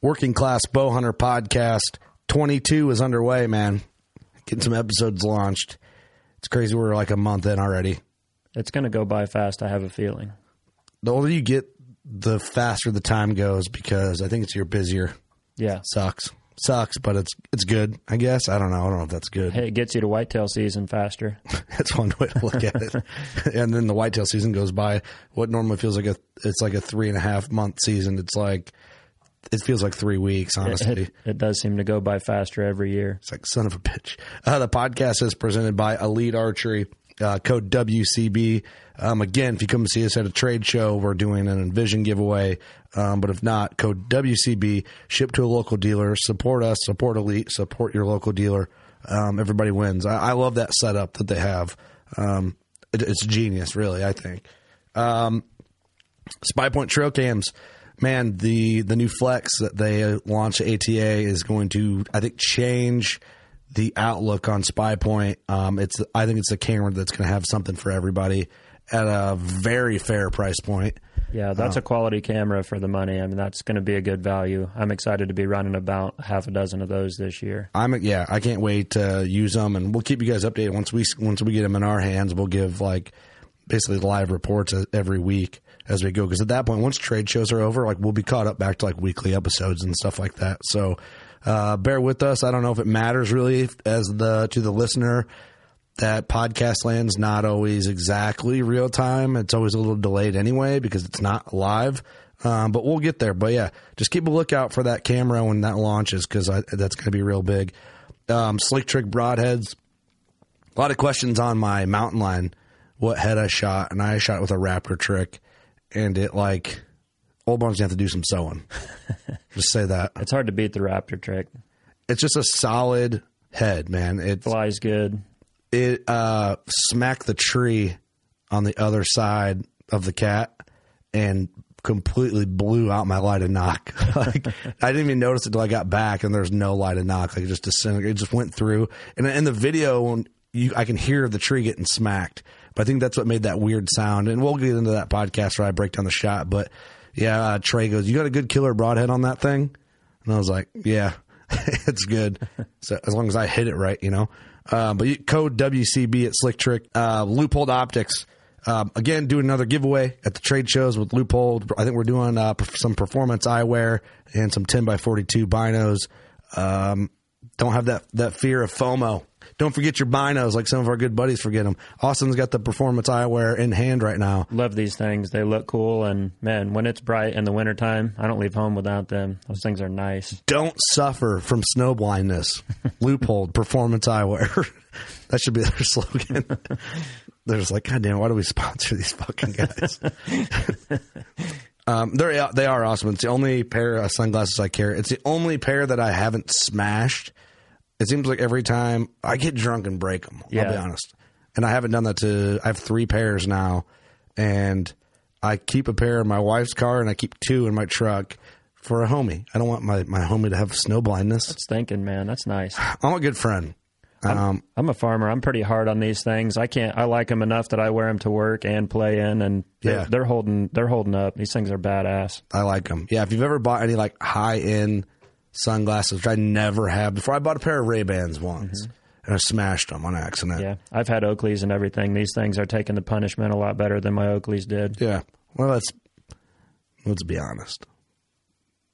Working Class Bowhunter Podcast 22 is underway, man. Getting some episodes launched. It's crazy. We're like a month in already. It's going to go by fast, I have a feeling. The older you get, the faster the time goes because I think it's you're busier. Yeah. Sucks. Sucks, but it's it's good, I guess. I don't know. I don't know if that's good. Hey, it gets you to whitetail season faster. That's one way to look at it. and then the whitetail season goes by. What normally feels like a it's like a three and a half month season. It's like it feels like three weeks, honestly. It, it does seem to go by faster every year. It's like son of a bitch. Uh, the podcast is presented by Elite Archery. Uh, code WCB. Um, again, if you come to see us at a trade show, we're doing an Envision giveaway. Um, but if not, code WCB. Ship to a local dealer. Support us. Support Elite. Support your local dealer. Um, everybody wins. I, I, love that setup that they have. Um, it, it's genius, really. I think. Um, Spy Point trail cams man, the the new Flex that they launched at ATA is going to, I think, change the outlook on Spy Point. Um, it's I think it's a camera that's going to have something for everybody at a very fair price point. Yeah, that's uh, a quality camera for the money. I mean, that's going to be a good value. I'm excited to be running about half a dozen of those this year. I'm yeah, I can't wait to use them, and we'll keep you guys updated once we once we get them in our hands. We'll give like basically live reports every week as we go. Because at that point, once trade shows are over, like we'll be caught up back to like weekly episodes and stuff like that. So uh, bear with us. I don't know if it matters really as the to the listener that podcast land's not always exactly real time. It's always a little delayed anyway because it's not live. Um, but we'll get there. But yeah, just keep a lookout for that camera when that launches because that's going to be real big. Um, slick trick broadheads. A lot of questions on my mountain line. What head I shot, and I shot with a Raptor trick and it like old you have to do some sewing. just say that. It's hard to beat the raptor trick. It's just a solid head, man. It flies good. It uh, smacked the tree on the other side of the cat and completely blew out my lighted nock. like I didn't even notice it until I got back, and there's no lighted nock. Like it just disintegrated. It just went through. And in the video, when you, I can hear the tree getting smacked. But I think that's what made that weird sound. And we'll get into that podcast where I break down the shot. But yeah, uh, Trey goes, "You got a good killer broadhead on that thing," and I was like, "Yeah, it's good." so as long as I hit it right, you know. Uh, but code WCB at Slick Trick, uh, Leupold Optics. Um, again, do another giveaway at the trade shows with Leupold. I think we're doing uh, some performance eyewear and some 10 by 42 binos. Um, don't have that, that fear of FOMO. Don't forget your binos, like some of our good buddies forget them. Austin's got the performance eyewear in hand right now. Love these things. They look cool. And man, when it's bright in the wintertime, I don't leave home without them. Those things are nice. Don't suffer from snow blindness. Leupold performance eyewear. that should be their slogan. They're just like, God damn, why do we sponsor these fucking guys? Um, they're they are awesome. It's the only pair of sunglasses I carry. It's the only pair that I haven't smashed it seems like every time I get drunk and break them. Yeah. I'll be honest, and I haven't done that to. I have three pairs now, and I keep a pair in my wife's car, and I keep two in my truck for a homie. I don't want my, my homie to have snow blindness. That's thinking, man. That's nice. I'm a good friend. I'm, um, I'm, a farmer. I'm pretty hard on these things. I can't. I like them enough that I wear them to work and play in, and they're, yeah. they're holding. They're holding up. These things are badass. I like them. Yeah. If you've ever bought any like high end sunglasses, which I never have before. I bought a pair of Ray Bans once. Mm-hmm. And I smashed them on accident. Yeah, I've had Oakleys and everything. These things are taking the punishment a lot better than my Oakleys did. Yeah. Well, let's let's be honest.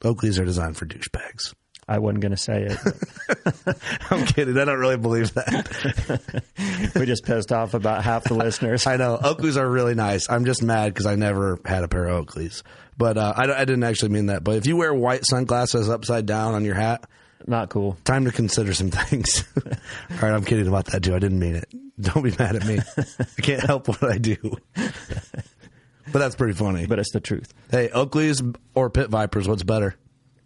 Oakleys are designed for douchebags. I wasn't going to say it. I'm kidding. I don't really believe that. we just pissed off about half the listeners. I know. Oakleys are really nice. I'm just mad because I never had a pair of Oakleys. But uh, I, I, didn't actually mean that. But if you wear white sunglasses upside down on your hat, not cool. Time to consider some things. All right, I'm kidding about that too. I didn't mean it. Don't be mad at me. I can't help what I do. but that's pretty funny. But it's the truth. Hey, Oakleys or Pit Vipers, what's better?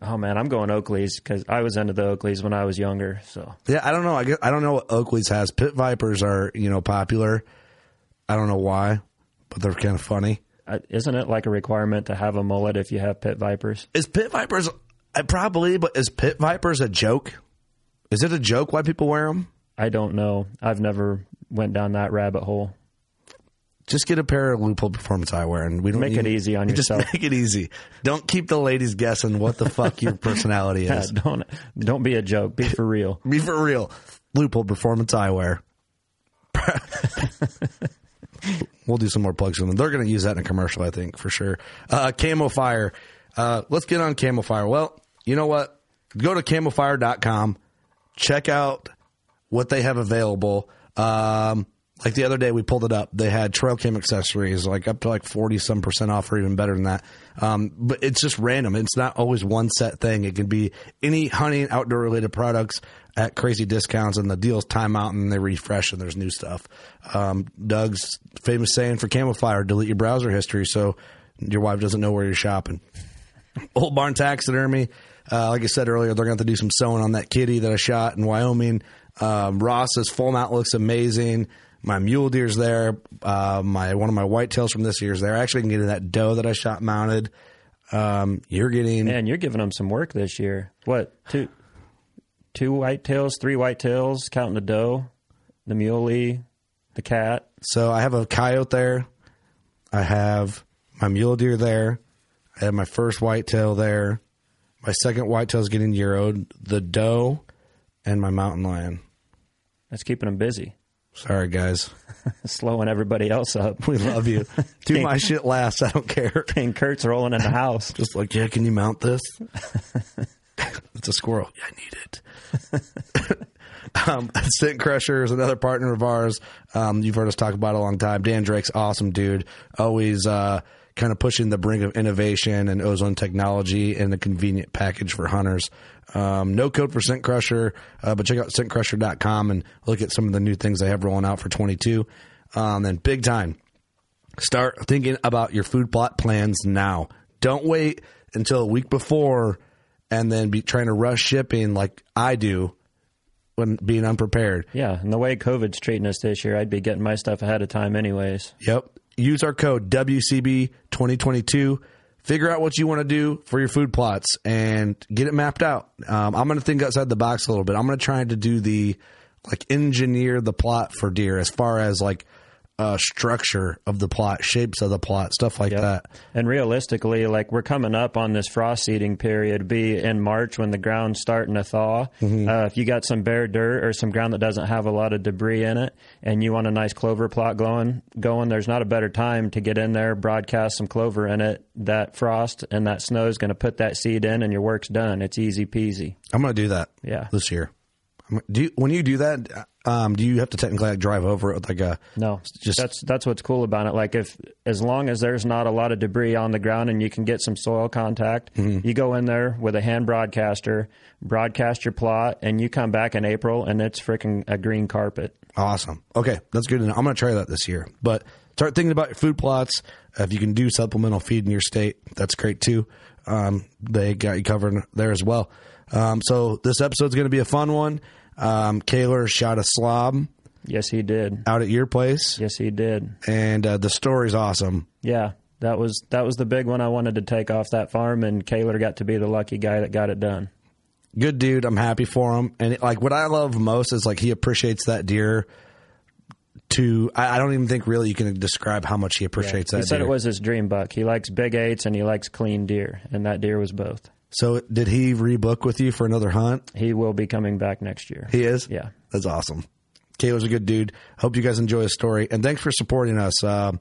Oh man, I'm going Oakleys because I was into the Oakleys when I was younger. So yeah, I don't know. I guess, I don't know what Oakleys has. Pit Vipers are you know popular. I don't know why, but they're kind of funny. Isn't it like a requirement to have a mullet if you have Pit Vipers? Is Pit Vipers probably? But is Pit Vipers a joke? Is it a joke why people wear them? I don't know. I've never went down that rabbit hole. just get a pair of Leupold Performance eyewear, and we don't make need, it easy on just yourself. make it easy. Don't keep the ladies guessing what the fuck your personality Yeah, is. don't don't be a joke. Be for real. Be for real. Leupold Performance eyewear. We'll do some more plugs for them. They're going to use that in a commercial, I think, for sure. Uh, Camo Fire. Uh, let's get on Camo Fire. Well, you know what? Go to camofire.com. Check out what they have available. Um, like the other day, we pulled it up. They had trail cam accessories, like up to like 40 some percent off or even better than that. Um, but it's just random. It's not always one set thing. It can be any hunting, outdoor related products at crazy discounts, and the deals time out and they refresh and there's new stuff. Um, Doug's famous saying for Camofire delete your browser history so your wife doesn't know where you're shopping. Old Barn Taxidermy. Uh, like I said earlier, they're going to have to do some sewing on that kitty that I shot in Wyoming. Um, Ross's full mount looks amazing. My mule deer's there. Uh, my one of my whitetails from this year's there. I actually can get that doe that I shot mounted. Um, you're getting Man, you're giving them some work this year. What two two whitetails, three whitetails, counting the doe, the muley, the cat. so I have a coyote there. I have my mule deer there. I have my first whitetail there. My second whitetail is getting euroed. The doe and my mountain lion. That's keeping them busy, Sorry, guys. slowing everybody else up. We love you. Do my shit last. I don't care. And Kurt's rolling in the house. Just like, yeah, can you mount this? it's a squirrel. Yeah, I need it. um, Scent Crusher is another partner of ours. Um, you've heard us talk about it a long time. Dan Drake's awesome dude. Always uh, kind of pushing the brink of innovation and ozone technology in a convenient package for hunters. Um, no code for Scent Crusher, uh, but check out scentcrusher.com and look at some of the new things they have rolling out for 22. Um, and Big Tine, start thinking about your food plot plans now. Don't wait until a week before and then be trying to rush shipping like I do when being unprepared. Yeah, and the way COVID's treating us this year, I'd be getting my stuff ahead of time anyways. Yep. Use our code WCB2022. Figure out what you want to do for your food plots and get it mapped out. Um, I'm going to think outside the box a little bit. I'm going to try to do the like engineer the plot for deer as far as like uh, structure of the plot, shapes of the plot, stuff like that. And realistically, like we're coming up on this frost seeding period, be in March when the ground's starting to thaw. Mm-hmm. Uh, if you got some bare dirt or some ground that doesn't have a lot of debris in it, and you want a nice clover plot going, going, there's not a better time to get in there, broadcast some clover in it. That frost and that snow is going to put that seed in, and your work's done. It's easy peasy. I'm going to do that. Yeah. This year. Do you, when you do that, um, do you have to technically like drive over it with like a No, Just- that's that's what's cool about it. Like if as long as there's not a lot of debris on the ground and you can get some soil contact, Mm-hmm. you go in there with a hand broadcaster, broadcast your plot, and you come back in April and it's freaking a green carpet. Awesome. Okay, that's good. I'm going to try that this year. But start thinking about your food plots. If you can do supplemental feed in your state, that's great too. Um, they got you covered there as well. Um, so this episode's going to be a fun one. Um, Kehler shot a slob Yes, he did. out at your place, Yes, he did. and uh, the story's awesome. Yeah, that was that was the big one I wanted to take off that farm, and Kehler got to be the lucky guy that got it done. Good dude. I'm happy for him. And like what I love most is like he appreciates that deer. To I, I don't even think really you can describe how much he appreciates that. He that. said deer. it was his dream buck. He likes big eights and he likes clean deer, and that deer was both. So did he rebook with you for another hunt? He will be coming back next year. He is? Yeah. That's awesome. Kehler's a good dude. Hope you guys enjoy his story. And thanks for supporting us. Uh,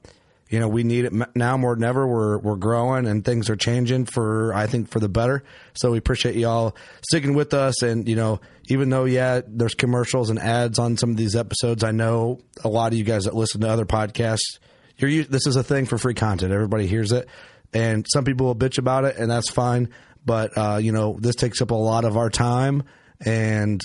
you know, we need it now more than ever. We're, we're growing and things are changing for, I think, for the better. So we appreciate y'all sticking with us. And, you know, even though, yeah, there's commercials and ads on some of these episodes, I know a lot of you guys that listen to other podcasts, you're, this is a thing for free content. Everybody hears it. And some people will bitch about it, and that's fine. But, uh, you know, this takes up a lot of our time. And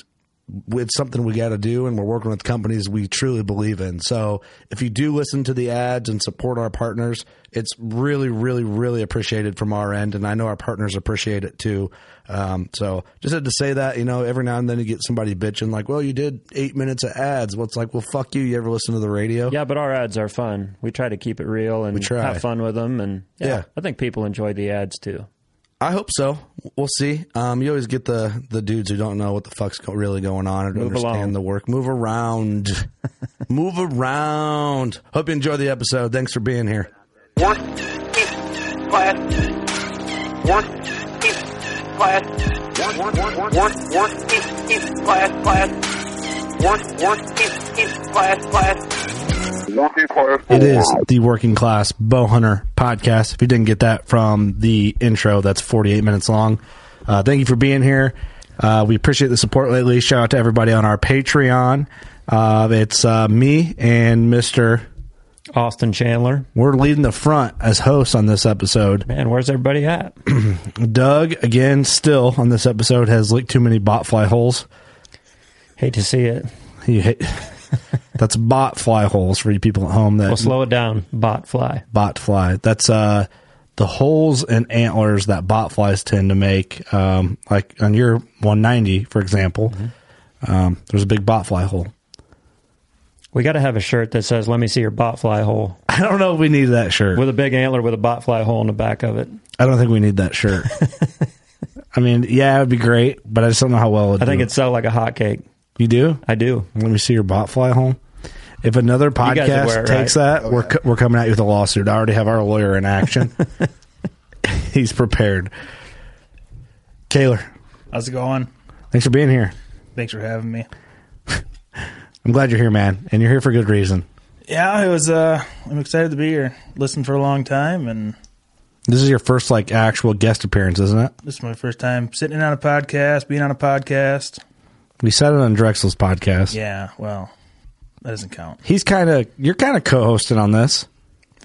it's something we got to do, and we're working with companies we truly believe in. So if you do listen to the ads and support our partners, it's really, really, really appreciated from our end, and I know our partners appreciate it too. Um, so just had to say that, you know, every now and then you get somebody bitching like, "Well, you did eight minutes of ads." Well, it's like, well, fuck you. You ever listen to the radio? Yeah, but our ads are fun. We try to keep it real and have fun with them, and yeah, Yeah. I think people enjoy the ads too. I hope so. We'll see. Um, you always get the the dudes who don't know what the fuck's go- really going on and Move understand along. the work. Move around. Move around. Hope you enjoy the episode. Thanks for being here. Work, keep, class. Work, keep, class. Work, work, work, work, work, keep, keep, class, class. Work, work, keep, keep, class, class. Working class. It is the Working Class Bow Hunter podcast. If you didn't get that from the intro, that's 48 minutes long. Uh, thank you for being here. Uh, we appreciate the support lately. Shout out to everybody on our Patreon. Uh, it's uh, me and Mr. Austin Chandler. We're leading the front as hosts on this episode. Man, where's everybody at? Doug, again, still on this episode, has licked too many bot fly holes. Hate to see it. He hit, that's bot fly holes for you people at home that We'll slow it down. Bot fly. bot fly. That's uh the holes and antlers that bot flies tend to make. Um, like on your 190, for example, um, there's a big bot fly hole. We got to have a shirt that says, "Let me see your bot fly hole," I don't know if we need that shirt. with a big antler with a bot fly hole in the back of it. I don't think we need that shirt. I mean, yeah, it'd be great, but I just don't know how well it. I think it'd sell like a hotcake. You do. I do. Let me see your bot fly home. If another podcast wear it, takes that, we're co- we're coming at you with a lawsuit. I already have our lawyer in action. He's prepared. Kehler, How's it going? thanks for being here. Thanks for having me. I'm glad you're here, man, and you're here for good reason. Yeah, it was. Uh, I'm excited to be here. Listened for a long time, and This is your first like actual guest appearance, isn't it? this is my first time sitting on a podcast, being on a podcast. We said it on Drexel's podcast. Yeah, well, that doesn't count. He's kind of you're kind of co-hosting on this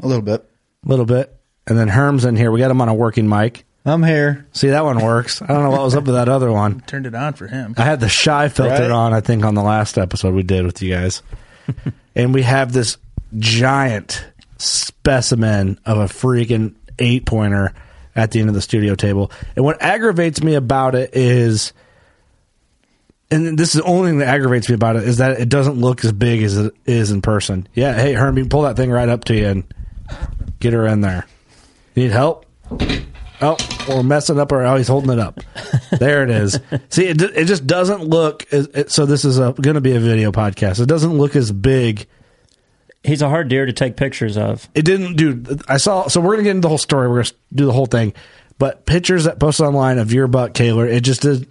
A little bit. a little bit, and then Herm's in here. We got him on a working mic. I'm here. See that one works. I don't know what was up with that other one. Turned it on for him. I had the shy filter Right. on. I think on the last episode we did with you guys, and we have this giant specimen of a freaking eight pointer at the end of the studio table. And what aggravates me about it is, and this is the only thing that aggravates me about it is that it doesn't look as big as it is in person. Yeah, hey Herm, you can pull that thing right up to you and get her in there. Need help? Oh, we're messing up Or Oh, he's holding it up. There it is. See, it, it just doesn't look. As, it, so this is going to be a video podcast. It doesn't look as big. He's a hard deer to take pictures of. It didn't, dude. I saw. So we're gonna get into the whole story. We're gonna do the whole thing. But pictures that posted online of your buck, Kehler, it just is.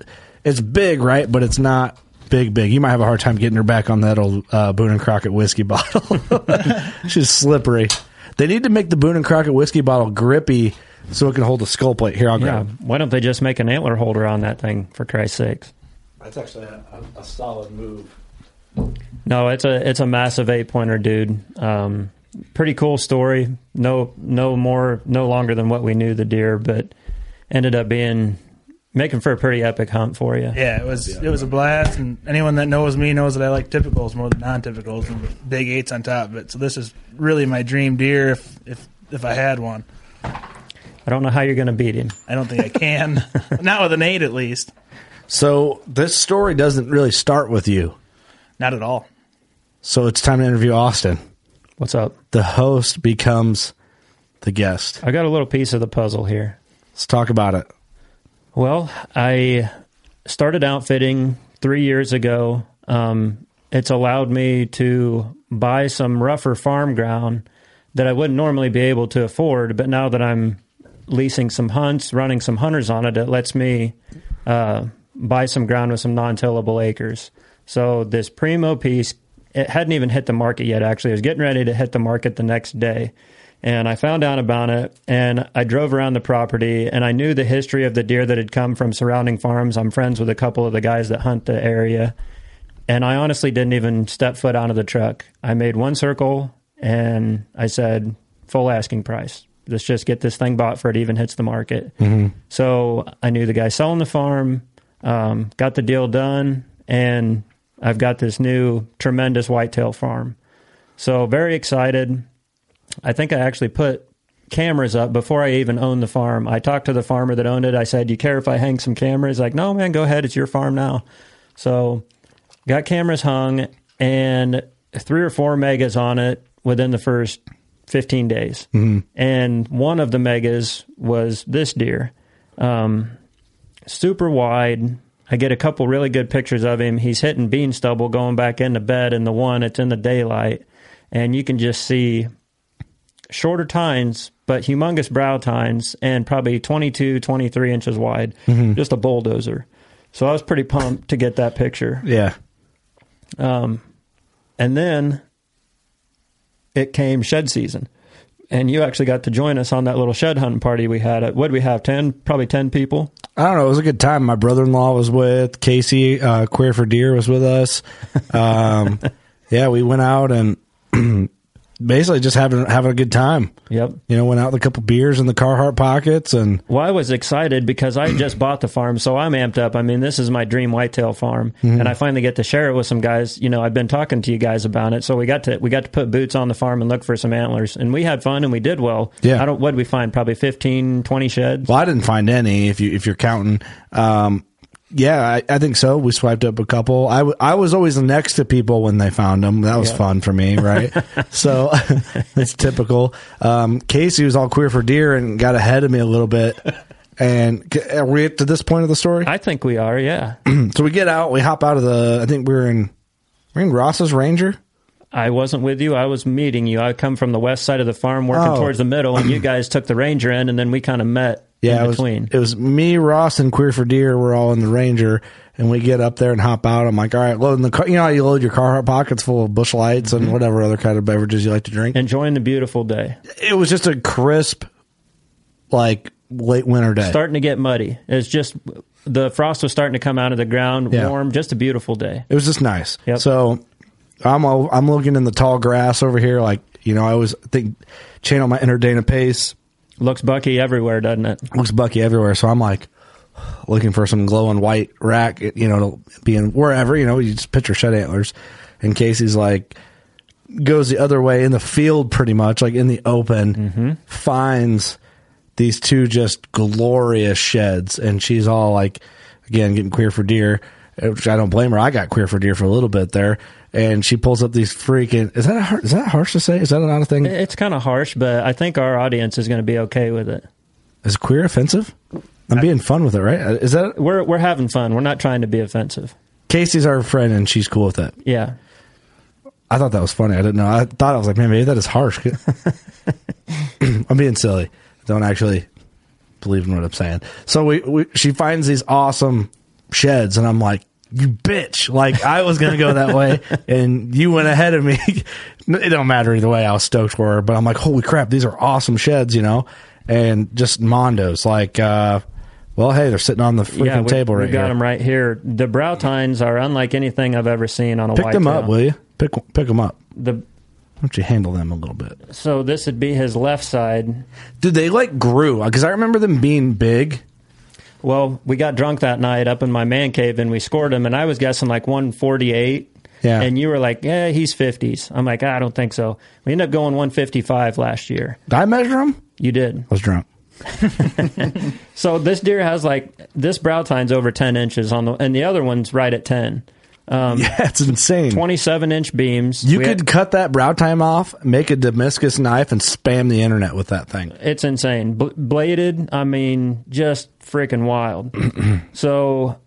It's big, right? But it's not big, big. You might have a hard time getting her back on that old uh, Boone and Crockett whiskey bottle. She's slippery. They need to make the Boone and Crockett whiskey bottle grippy so it can hold the skull plate. Here, I'll Yeah. grab. it. Why don't they just make an antler holder on that thing for Christ's sakes? That's actually a, a solid move. No, it's a it's a massive eight pointer, dude. Um, pretty cool story. No, no more, no longer than what we knew the deer, but ended up being making for a pretty epic hunt for you. Yeah, it was. It was a blast, and anyone that knows me knows that I like typicals more than non-typicals, and big eights on top of it. So this is really my dream deer if if if I had one. I don't know how you're going to beat him. I don't think I can. Not with an eight, at least. So this story doesn't really start with you. Not at all. So it's time to interview Austin. What's up? The host becomes the guest. I got a little piece of the puzzle here. Let's talk about it. Well, I started outfitting three years ago. Um, it's allowed me to buy some rougher farm ground that I wouldn't normally be able to afford. But now that I'm leasing some hunts, running some hunters on it, it lets me uh, buy some ground with some non-tillable acres. So this primo piece, it hadn't even hit the market yet. Actually, it was getting ready to hit the market the next day, and I found out about it. And I drove around the property, and I knew the history of the deer that had come from surrounding farms. I'm friends with a couple of the guys that hunt the area, and I honestly didn't even step foot onto the truck. I made one circle, and I said, "Full asking price." Let's just get this thing bought for it even hits the market. So I knew the guy selling the farm, um, got the deal done, and I've got this new tremendous whitetail farm. So very excited. I think I actually put cameras up before I even owned the farm. I talked to the farmer that owned it. I said, "Do you care if I hang some cameras?" Like, "No, man, go ahead. It's your farm now." So got cameras hung and three or four megas on it within the first 15 days. And one of the megas was this deer. Um, super wide. I get a couple really good pictures of him. He's hitting bean stubble going back into bed, and the one it's in the daylight, and you can just see shorter tines, but humongous brow tines, and probably 22, 23 inches wide. Just a bulldozer. So I was pretty pumped to get that picture. Yeah. Um, and then it came shed season. And you actually got to join us on that little shed hunting party we had. At, what did we have? 10, probably 10 people. I don't know. It was a good time. My brother in law was with Casey. Uh, Queer for Deer was with us. Um, yeah, we went out and basically just having having a good time. Yep. You know, went out with a couple beers in the Carhartt pockets and Well, I was excited because I just bought the farm, so I'm amped up. I mean, this is my dream whitetail farm, and I finally get to share it with some guys. You know, I've been talking to you guys about it, so we got to we got to put boots on the farm and look for some antlers, and we had fun and we did well. Yeah. I don't. What did we find? Probably 15, 20 sheds. well, I didn't find any if you if you're counting. Um, yeah, I, I think so. We swiped up a couple. I, w- I was always next to people when they found them. That was Yeah. fun for me, right? so it's typical. Um, Casey was all queer for deer and got ahead of me a little bit. And c- are we at to this point of the story? I think we are. Yeah. So we get out, we hop out of the. I think we were in we're in Ross's Ranger. I wasn't with you. I was meeting you. I come from the west side of the farm, working Oh. towards the middle, and you guys took the ranger in, and then we kind of met Yeah, it was, between. it was me, Ross, and Queer for Deer. We're all in the Ranger, and we get up there and hop out. I'm like, all right, loading the car. You know how you load your car pockets full of Busch Lights Mm-hmm. and whatever other kind of beverages you like to drink. Enjoying the beautiful day. it was just a crisp, like late winter day. Starting to get muddy. It's just the frost was starting to come out of the ground, Yeah. warm, just a beautiful day. It was just nice. Yep. So I'm I'm looking in the tall grass over here, like you know, I always think channel my inner Dana Pace. Looks bucky everywhere, doesn't it? looks bucky everywhere. So I'm like looking for some glowing white rack, you know, to be in wherever, you know, you just picture shed antlers. And Casey's like, goes the other way in the field pretty much, like in the open, mm-hmm. finds these two just glorious sheds. And she's all like, again, getting queer for deer, which I don't blame her. I got queer for deer for a little bit there. And she pulls up these freaking, is that, a, is that harsh to say? Is that not a thing? It's kind of harsh, but I think our audience is going to be okay with it. Is queer offensive? I'm being fun with it, right? Uh, is that We're we're having fun. We're not trying to be offensive. Casey's our friend and she's cool with it. Yeah. I thought that was funny. I didn't know. I thought I was like, man, maybe that is harsh. I'm being silly. Don't actually believe in what I'm saying. So we, we she finds these awesome sheds, and I'm like, you bitch! Like I was gonna go that way, and you went ahead of me. it don't matter either way. I was stoked for her, but I'm like, holy crap, these are awesome sheds, you know, and just mondos. Like, uh, well, hey, they're sitting on the freaking yeah, we, table we got here. them right here. The brow tines are unlike anything I've ever seen on a Pick whitetail. them up, will you? Pick pick them up. The Why don't you handle them a little bit? so this would be his left side. Dude, they like grew because I remember them being big. Well, we got drunk that night up in my man cave and we scored him, and I was guessing like 148. Yeah. And you were like, yeah, he's 50s. I'm like, I don't think so. We ended up going 155 last year. Did I measure him? You did. I was drunk. So this deer has like, this brow tine's over 10 inches on the, and the other one's right at 10. Um, yeah, it's insane. 27 inch beams. you We could had- cut that brow tine off, make a Damascus knife, and spam the internet with that thing. it's insane. Bl- bladed, I mean, just freaking wild. so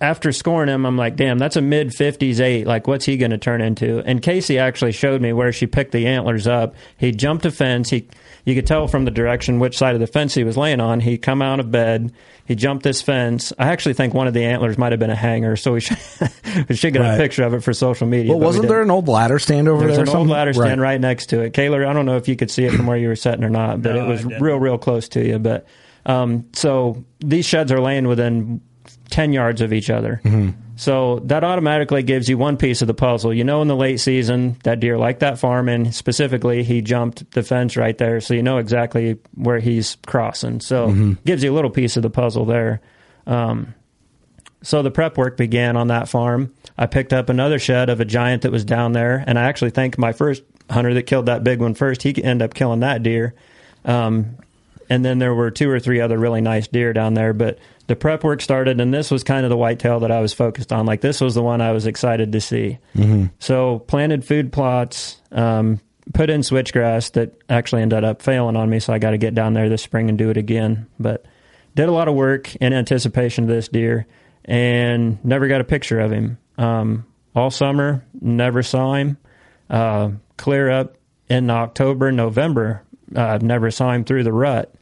after scoring him, I'm like, damn, that's a mid 50s eight. Like, what's he going to turn into? And Casey actually showed me where she picked the antlers up. He jumped a fence. He, you could tell from the direction which side of the fence he was laying on. He come out of bed. He jumped this fence. I actually think one of the antlers might have been a hanger, so we should, we should get Right. a picture of it for social media. Well, but wasn't there an old ladder stand over There's there? an or old ladder stand right. next to it. Kehler, I don't know if you could see it from where you were sitting or not, but No, it was real, real close to you. But um, so these sheds are laying within 10 yards of each other. Mm-hmm. So that automatically gives you one piece of the puzzle. You know, in the late season, that deer liked that farm, and specifically, he jumped the fence right there. So you know exactly where he's crossing. So Mm-hmm. gives you a little piece of the puzzle there. Um, so the prep work began on that farm. I picked up another shed of a giant that was down there, and I actually think my first hunter that killed that big one first, he ended up killing that deer. Um, and then there were two or three other really nice deer down there. But the prep work started, and this was kind of the whitetail that I was focused on. Like this was the one I was excited to see. Mm-hmm. So planted food plots, um, put in switchgrass that actually ended up failing on me. So I got to get down there this spring and do it again. But did a lot of work in anticipation of this deer, and never got a picture of him. Um, all summer, never saw him. Uh, clear up in October, November, uh, never saw him through the rut.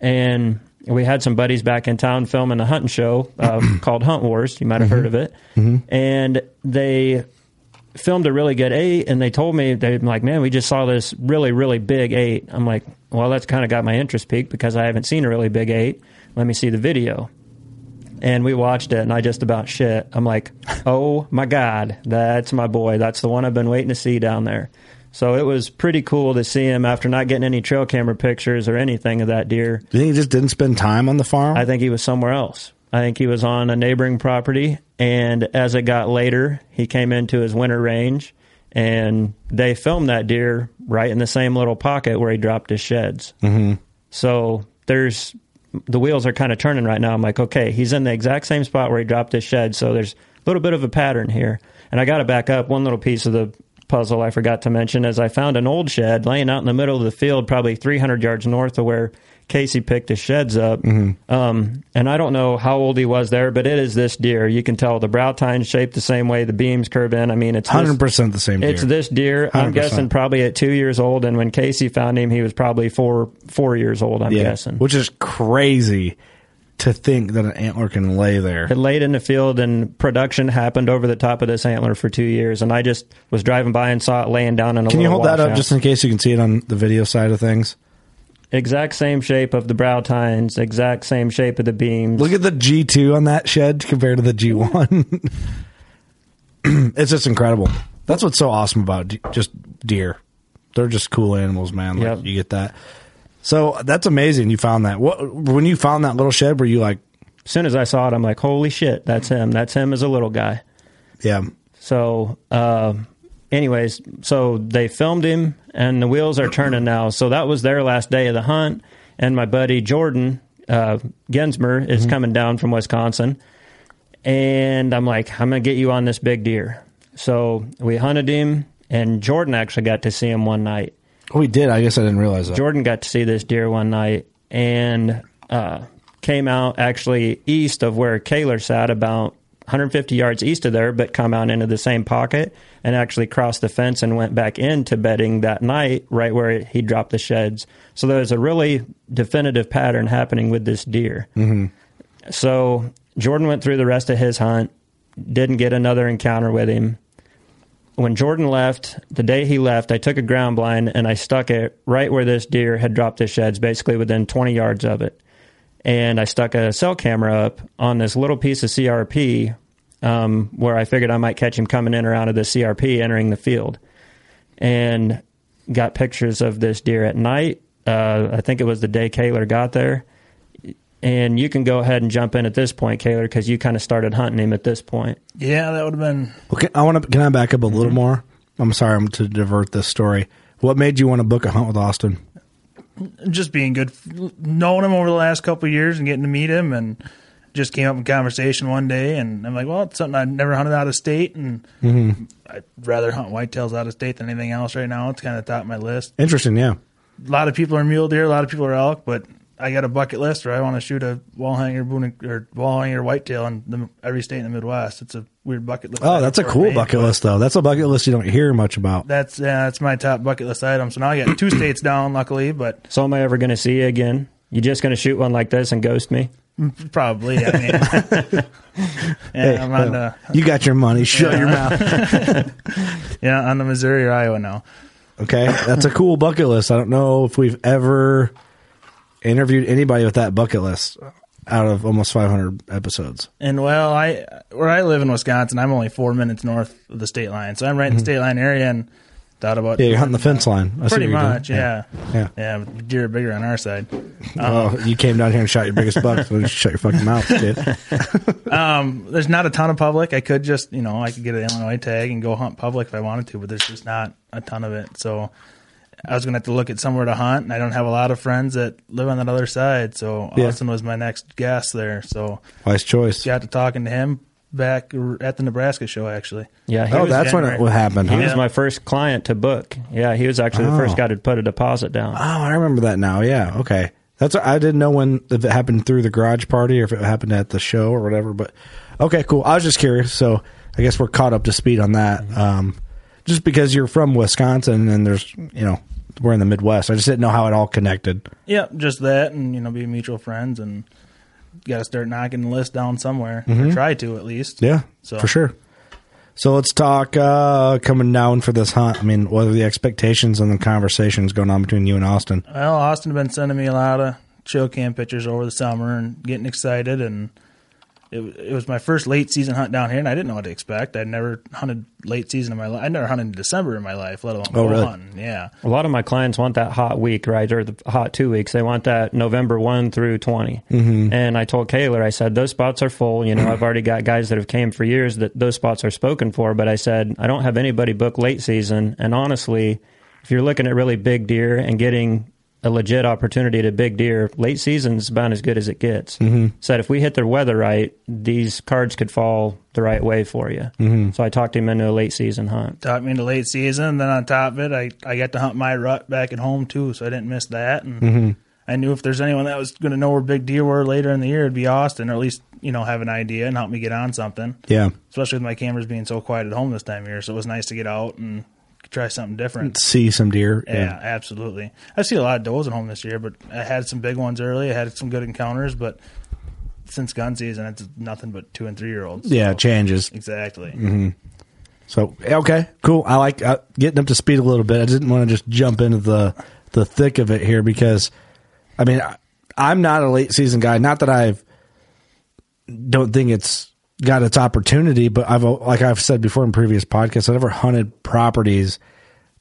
And we had some buddies back in town filming a hunting show uh, called Hunt Wars. You might have heard of it. And they filmed a really good eight, and they told me they're like, "Man, we just saw this really, really big eight." I'm like, "Well, that's kind of got my interest peaked because I haven't seen a really big eight. Let me see the video." And we watched it, and I just about shit. I'm like, "Oh my god, that's my boy. That's the one I've been waiting to see down there." So it was pretty cool to see him after not getting any trail camera pictures or anything of that deer. Do you think he just didn't spend time on the farm? I think he was somewhere else. I think he was on a neighboring property, and as it got later, he came into his winter range, and they filmed that deer right in the same little pocket where he dropped his sheds. Mm-hmm. So there's the wheels are kind of turning right now. I'm like, okay, he's in the exact same spot where he dropped his shed, so there's a little bit of a pattern here. And I got to back up one little piece of the puzzle I forgot to mention is I found an old shed laying out in the middle of the field, probably 300 yards north of where Casey picked his sheds up. Um, and I don't know how old he was there, but it is this deer. You can tell the brow tine's shaped the same way, the beams curve in. I mean, it's Hundred percent the same. Deer. it's this deer. i am guessing probably at two years old, and when Casey found him, he was probably four four years old. I'm yeah, guessing. which is crazy to think that an antler can lay there. It laid in the field, and production happened over the top of this antler for two years. And I just was driving by and saw it laying down in a. Can you hold that up washout. just in case you can see it on the video side of things? exact same shape of the brow tines, exact same shape of the beams. Look at the G two on that shed compared to the G one. it's just incredible. That's what's so awesome about just deer. They're just cool animals, man. Like, Yep. You get that. So that's amazing. You found that. What when you found that little shed? Were you like, as soon as I saw it, I'm like, "Holy shit, that's him! That's him as a little guy." yeah, So, uh, anyways, so they filmed him, and the wheels are turning now. So that was their last day of the hunt, and my buddy Jordan uh, Gensmer is coming down from Wisconsin, and I'm like, I'm gonna get you on this big deer. So we hunted him, and Jordan actually got to see him one night. Oh, we did. I guess I didn't realize that. Jordan got to see this deer one night and uh, came out actually east of where Kehler sat, about 150 yards east of there, but come out into the same pocket and actually crossed the fence and went back into bedding that night, right where he dropped the sheds. So there's a really definitive pattern happening with this deer. Mm-hmm. So Jordan went through the rest of his hunt, didn't get another encounter with him when Jordan left, the day he left, I took a ground blind and I stuck it right where this deer had dropped his sheds, basically within 20 yards of it. And I stuck a cell camera up on this little piece of CRP um, where I figured I might catch him coming in or out of the CRP entering the field. And got pictures of this deer at night. Uh, I think it was the day Kehler got there. And you can go ahead and jump in at this point, Kehler, because you kind of started hunting him at this point. Yeah, that would have been. Okay, I want to. Can I back up a little mm-hmm. more? I'm sorry, I'm to divert this story. What made you want to book a hunt with Austin? just being good, knowing him over the last couple of years and getting to meet him, and just came up in conversation one day, and I'm like, well, it's something I'd never hunted out of state, and mm-hmm. I'd rather hunt whitetails out of state than anything else right now. It's kind of top of my list. Interesting, yeah. A lot of people are mule deer, a lot of people are elk, but I got a bucket list where I want to shoot a wall hanger boone or wall hanger whitetail in the, every state in the Midwest. It's a weird bucket list. Oh, that's a cool me, bucket list, though. That's a bucket list you don't hear much about. That's yeah, that's my top bucket list item. So now I got two states down, luckily, but So am I ever going to see you again? You just going to shoot one like this and ghost me? Mm, probably. I mean, yeah, I'm on the You got your money. Shut your mouth. yeah on the Missouri or Iowa now. Okay, that's a cool bucket list. I don't know if we've ever interviewed anybody with that bucket list out of almost 500 episodes. And well, I where I live in Wisconsin, I'm only four minutes north of the state line, so I'm right in the state line area, and thought about Mm-hmm. Yeah, you're hunting the fence line. I pretty much, yeah. Yeah. yeah, but Deer are bigger on our side. Oh, you came down here and shot your biggest buck, so you shut your fucking mouth, kid. Um, there's not a ton of public. I could just, you know, I could get an Illinois tag and go hunt public if I wanted to, but there's just not a ton of it. So I was gonna have to look at somewhere to hunt, and I don't have a lot of friends that live on that other side. So Yeah. Austin was my next guest there. So Wise choice. got to talking to him back at the Nebraska show actually. Yeah, he Oh, was, that's when it what happened, huh? he was my first client to book. Yeah, he was actually the Oh. first guy to put a deposit down. Oh, I remember that now. Yeah. Okay. That's I didn't know when if it happened through the garage party or if it happened at the show or whatever. But okay, cool. I was just curious. So I guess we're caught up to speed on that. Um, just because you're from Wisconsin and there's you know we're in the Midwest, I just didn't know how it all connected. Yeah, just that, and you know, be mutual friends, and got to start knocking the list down somewhere. Or try to at least. Mm-hmm. Yeah, So- for sure. So let's talk uh, coming down for this hunt. I mean, what are the expectations and the conversations going on between you and Austin? Well, Austin had been sending me a lot of trail cam pictures over the summer and getting excited, and it, it was my first late season hunt down here, and I didn't know what to expect. I'd never hunted late season in my life. I never hunted in December in my life, let alone Oh, really? hunting. Yeah, A lot of my clients want that hot week, right, or the hot two weeks. They want that November one through 20 mm-hmm. And I told Kehler, I said those spots are full. You know, I've already got guys that have came for years that those spots are spoken for. But I said I don't have anybody book late season. And honestly, if you're looking at really big deer and getting a legit opportunity to big deer, late season's about as good as it gets. Mm-hmm. Said if we hit the weather right, these cards could fall the right way for you. Mm-hmm. So I talked him into a late season hunt. talked me into late season. Then on top of it, I I got to hunt my rut back at home too, so I didn't miss that. And Mm-hmm. I knew if there's anyone that was going to know where big deer were later in the year, it'd be Austin, or at least you know have an idea and help me get on something. Yeah, Especially with my cameras being so quiet at home this time of year, so it was nice to get out and try something different. see some deer. Yeah, absolutely. I see a lot of does at home this year, but I had some big ones early. I had some good encounters, but since gun season, it's nothing but two and three year olds. yeah, it changes. exactly. So okay, cool. I like uh, getting up to speed a little bit. I didn't want to just jump into the the thick of it here because, I mean, I, I'm not a late season guy. Not that I've don't think it's got its opportunity, but I've like I've said before in previous podcasts, I've never hunted properties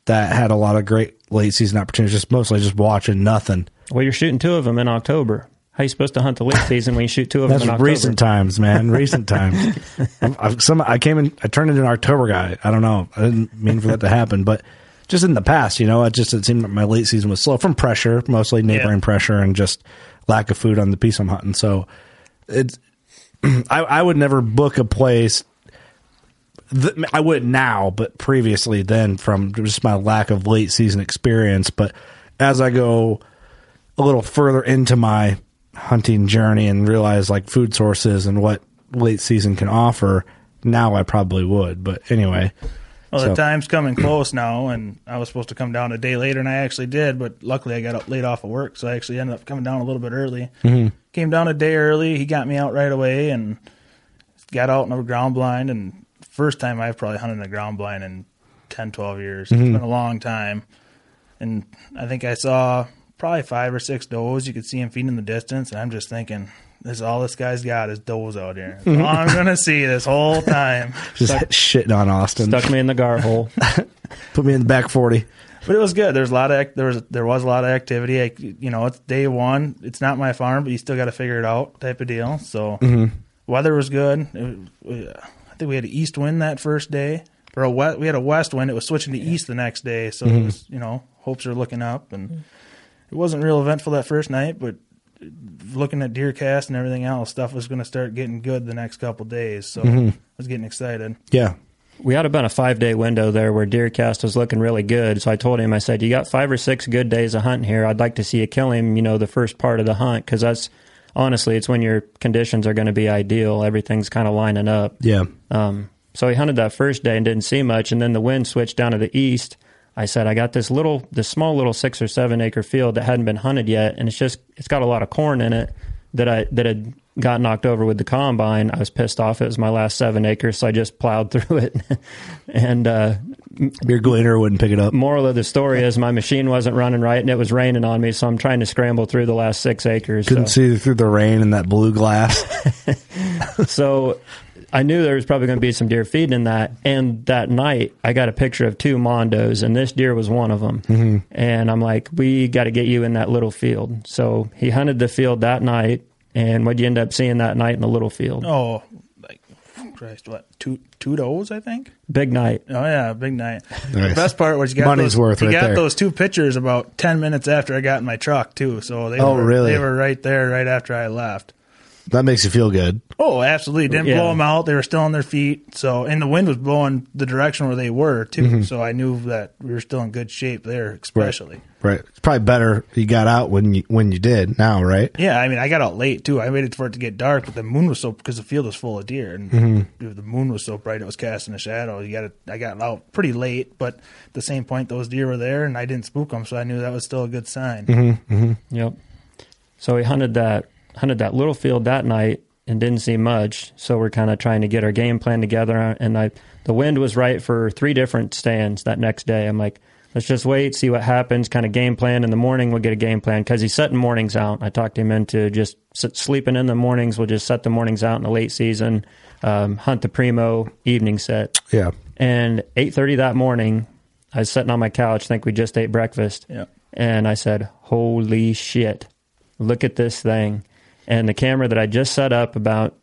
that had a lot of great late season opportunities. Just mostly just watching nothing. Well, you're shooting two of them in October. How are you supposed to hunt the late season when you shoot two of That's them in October? recent times, man. Recent times. I've, I've, some I came in. I turned into an October guy. I don't know. I didn't mean for that to happen, but just in the past, you know, it just it seemed like my late season was slow from pressure, mostly neighboring Yeah. pressure, and just lack of food on the piece I'm hunting. So it's. I, I would never book a place. I would now, but previously, then from just my lack of late season experience. But as I go a little further into my hunting journey and realize like food sources and what late season can offer, now I probably would. But anyway, Well, So- the time's coming close now, and I was supposed to come down a day later, and I actually did, but luckily I got up laid off of work, so I actually ended up coming down a little bit early. Mm-hmm. Came down a day early. He got me out right away, and got out in a ground blind. And first time I've probably hunted in a ground blind in 10, 12 years. It's been a long time, and I think I saw probably five or six does. You could see him feeding in the distance, and I'm just thinking. This is all this guy's got is does out here. That's all I'm gonna see this whole time. just shitting on Austin. Stuck me in the gar hole. Put me in the back 40. But it was good. There's a lot of ac- there was there was a lot of activity. I, you know, it's day one. It's not my farm, but you still got to figure it out, type of deal. So mm-hmm. weather was good. It, we- I think we had an east wind that first day, or a west, we had a west wind. It was switching to east the next day. So it mm-hmm. was you know hopes are looking up, and it wasn't real eventful that first night, but looking at DeerCast and everything else, stuff was going to start getting good the next couple days. So I was getting excited. Yeah. we had about a five day window there where DeerCast was looking really good. So I told him, I said, you got five or six good days of hunting here. I'd like to see you kill him, you know, the first part of the hunt because that's honestly, it's when your conditions are going to be ideal. Everything's kind of lining up. Yeah. Um, so he hunted that first day and didn't see much, and then the wind switched down to the east. I said, I got this little, this small little six or seven acre field that hadn't been hunted yet, and it's just, it's got a lot of corn in it that I that had got knocked over with the combine. I was pissed off. It was my last seven acres, so I just plowed through it. and uh, Your gleaner wouldn't pick it up. moral of the story is my machine wasn't running right, and it was raining on me, so I'm trying to scramble through the last six acres. Couldn't so. see through the rain and that blue glass. So I knew there was probably going to be some deer feeding in that. And that night, I got a picture of two mondos, and this deer was one of them. Mm-hmm. And I'm like, we got to get you in that little field. So he hunted the field that night. And what you end up seeing that night in the little field? Oh, like Christ, what two two does I think. Big night. Oh yeah, big night. Nice. The best part was you got Money's those, worth you right got there. those two pictures about ten minutes after I got in my truck too. So they Oh, were, really? they were right there right after I left. That makes you feel good. Oh, absolutely. Didn't Yeah. blow them out. They were still on their feet. So, and the wind was blowing the direction where they were too. Mm-hmm. So I knew that we were still in good shape there, especially. Right. It's probably better you got out when you when you did now, right? Yeah, I mean, I got out late too. I waited for it to get dark, but the moon was so because the field was full of deer, and Mm-hmm. the moon was so bright it was casting a shadow. You got I got out pretty late, but at the same point, those deer were there, and I didn't spook them, so I knew that was still a good sign. Mm-hmm. Yep. So we hunted that hunted that little field that night and didn't see much. So we're kind of trying to get our game plan together. And I the wind was right for three different stands that next day. I'm like, let's just wait, see what happens. Kind of game plan in the morning. We'll get a game plan because he's setting mornings out. I talked him into just sleeping in the mornings. We'll just set the mornings out in the late season. Um, hunt the primo evening set. Yeah. And 8:30 that morning, I was sitting on my couch. Think we just ate breakfast. Yeah. And I said, "Holy shit! Look at this thing!" And the camera that I just set up about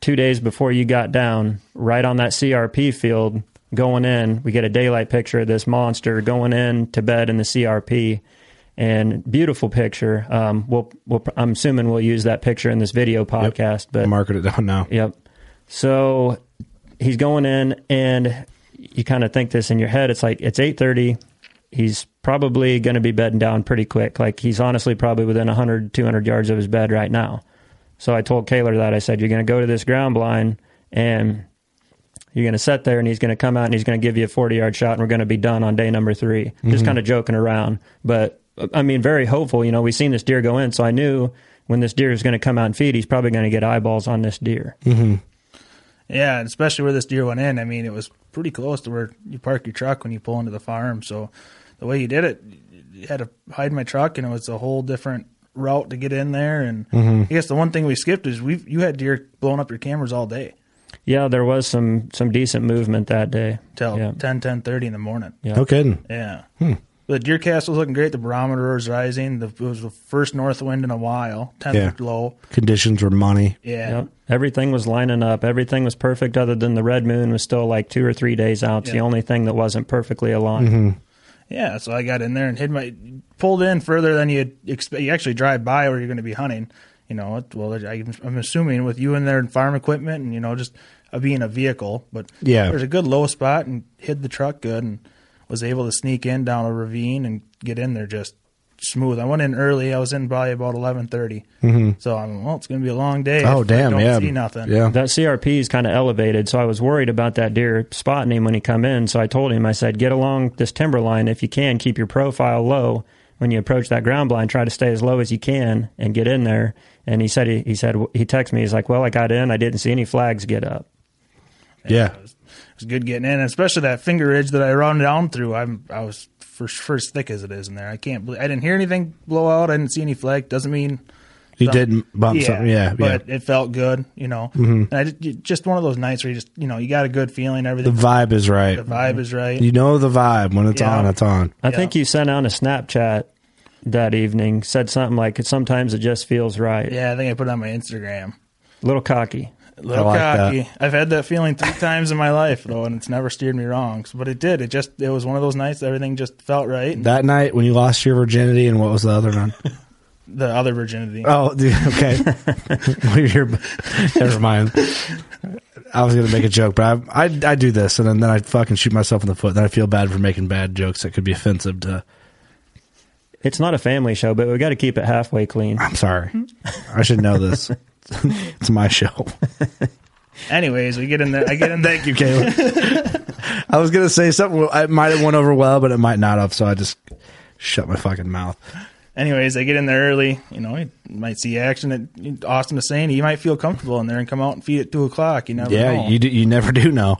two days before you got down, right on that CRP field, going in, we get a daylight picture of this monster going in to bed in the CRP. And beautiful picture. Um, we'll, we'll, I'm assuming we'll use that picture in this video podcast. But Market it down now. Yep. So he's going in, and you kind of think this in your head. It's like it's eight thirty. He's probably going to be bedding down pretty quick. Like he's honestly probably within 100, 200 yards of his bed right now. So I told Kehler that I said you're going to go to this ground blind and you're going to sit there and he's going to come out and he's going to give you a 40 yard shot and we're going to be done on day number 3 Just mm-hmm. kind of joking around, but I mean very hopeful. You know, we've seen this deer go in, so I knew when this deer is going to come out and feed, he's probably going to get eyeballs on this deer. Mm-hmm. Yeah, especially where this deer went in. I mean, it was pretty close to where you park your truck when you pull into the farm. So the way you did it, you had to hide my truck, and it was a whole different route to get in there. And I guess the one thing we skipped is we you had deer blowing up your cameras all day Yeah, there was some some decent movement that day. till yeah. 10, 10, 30 in the morning. Yeah. No kidding. Yeah. The DeerCast was looking great. The barometer was rising. The, it was the first north wind in a while. Temperature Yeah. low. Conditions were money. Yeah. Yep. Everything was lining up. Everything was perfect, other than the red moon was still like two or three days out. It's the only thing that wasn't perfectly aligned. Mm-hmm. Yeah, so I got in there and hid my pulled in further than you expect. You actually drive by where you're going to be hunting. You know, well, I'm assuming with you in there and farm equipment and you know just uh, being a vehicle, but Yeah. there's a good low spot and hid the truck good and was able to sneak in down a ravine and get in there just smooth. I went in early. I was in probably about eleven So I'm well. It's going to be a long day. Mm-hmm. Oh if I damn! don't yeah. see nothing. Yeah. That CRP is kind of elevated, so I was worried about that deer spotting him when he come in. So I told him, I said, get along this timber line if you can. Keep your profile low when you approach that ground blind. Try to stay as low as you can and get in there. And he said, he, he said, he texted me. He's like, well, I got in. I didn't see any flags get up. Yeah. It was, it was good getting in, especially that finger ridge that I run down through. I'm I was first first thick as it is in there. I can't believe I didn't hear anything blow out. I didn't see any flake. Doesn't mean You some- did bump something. Yeah. Yeah. Mm-hmm. but it felt good, you know. And I just, just one of those nights where you just you know you got a good feeling. Everything. The vibe is right. the vibe is right. You know the vibe when it's Yeah. on. It's on. I Yeah. think you sent out a Snapchat that evening, said something like, sometimes it just feels right. yeah, I think I put it on my Instagram. A little cocky. A little I like that. cocky. I've had that feeling three times in my life though, and it's never steered me wrong. But it did. It just it was one of those nights that everything just felt right. That night when you lost your virginity and what was the other one? the other virginity. Oh, okay. Never mind. I was gonna make a joke, but I, I I do this and then, then I fucking shoot myself in the foot. Then I feel bad for making bad jokes that could be offensive to. It's not a family show, but we got to keep it halfway clean. I'm sorry. I should know this. it's my show. Anyways, we get in there. I get in there. Thank you, Caleb. I was gonna say something. I might have went over well, but it might not have. So I just shut my fucking mouth. Anyways, I get in there early. You know, you might see action. At, Austin saying you might feel comfortable in there and come out and feed at two o'clock. You never Yeah, know. you do, you never do know.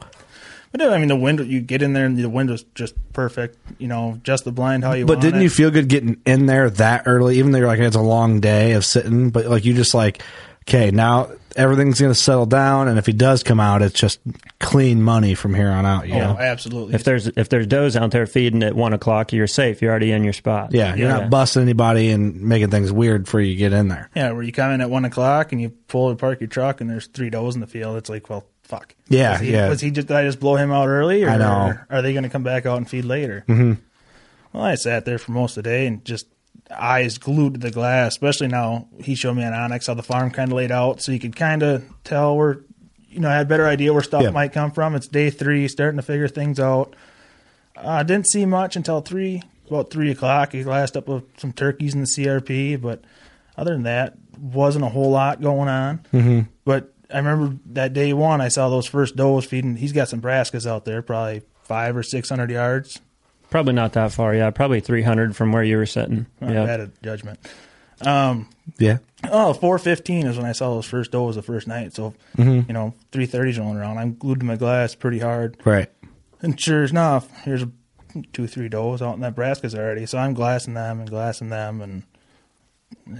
But I mean, the window. You get in there and the window's just perfect. You know, just the blind how you. But didn't it. you feel good getting in there that early? Even though you're like it's a long day of sitting, but like you just like, okay, now everything's gonna settle down, and if he does come out, it's just clean money from here on out. You Oh, know? absolutely. If there's if there's does out there feeding at one o'clock, you're safe. You're already in your spot. Yeah, you're Yeah. not busting anybody and making things weird before you get in there. yeah, where you come in at one o'clock and you pull to park your truck and there's three does in the field. It's like, well, fuck. Yeah, was he, yeah. Was he just? Did I just blow him out early? Or I know. Are they going to come back out and feed later? Mm-hmm. Well, I sat there for most of the day and just eyes glued to the glass. Especially now, he showed me on onX how the farm kind of laid out, so you could kind of tell where, you know, I had a better idea where stuff Yeah. might come from. It's day three, starting to figure things out. I didn't see much until three, about three o'clock. He glassed up with some turkeys in the CRP, but other than that, wasn't a whole lot going on. Mm-hmm. But I remember that day one, I saw those first does feeding. He's got some Brassicas out there, probably five or six hundred yards. Probably not that far. Yeah, probably 300 from where you were sitting. Not Yeah. bad at judgment. Um, Yeah. oh, 415 is when I saw those first does the first night. So, you know, 330's rolling around. I'm glued to my glass pretty hard. Right. And sure enough, here's two, three does out in that Brassicas already. So I'm glassing them and glassing them and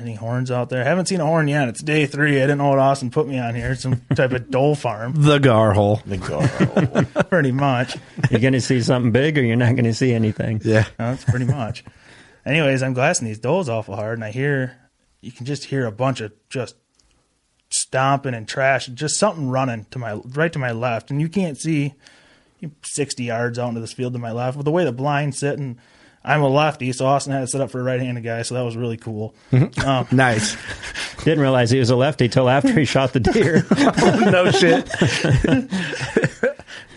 any horns out there. haven't seen a horn yet. It's day three. I didn't know what Austin put me on here. Some type of dole farm, The gar hole. pretty much. You're going to see something big or you're not going to see anything. Yeah. No, that's pretty much. Anyways, I'm glassing these doles awful hard, and I hear you can just hear a bunch of just stomping and trash, just something running to my right to my left, and you can't see 60 yards out into this field to my left. With the way the blind's sitting, I'm a lefty, so Austin had it set up for a right-handed guy, so that was really cool. Um, Nice. Didn't realize he was a lefty till after he shot the deer. no shit.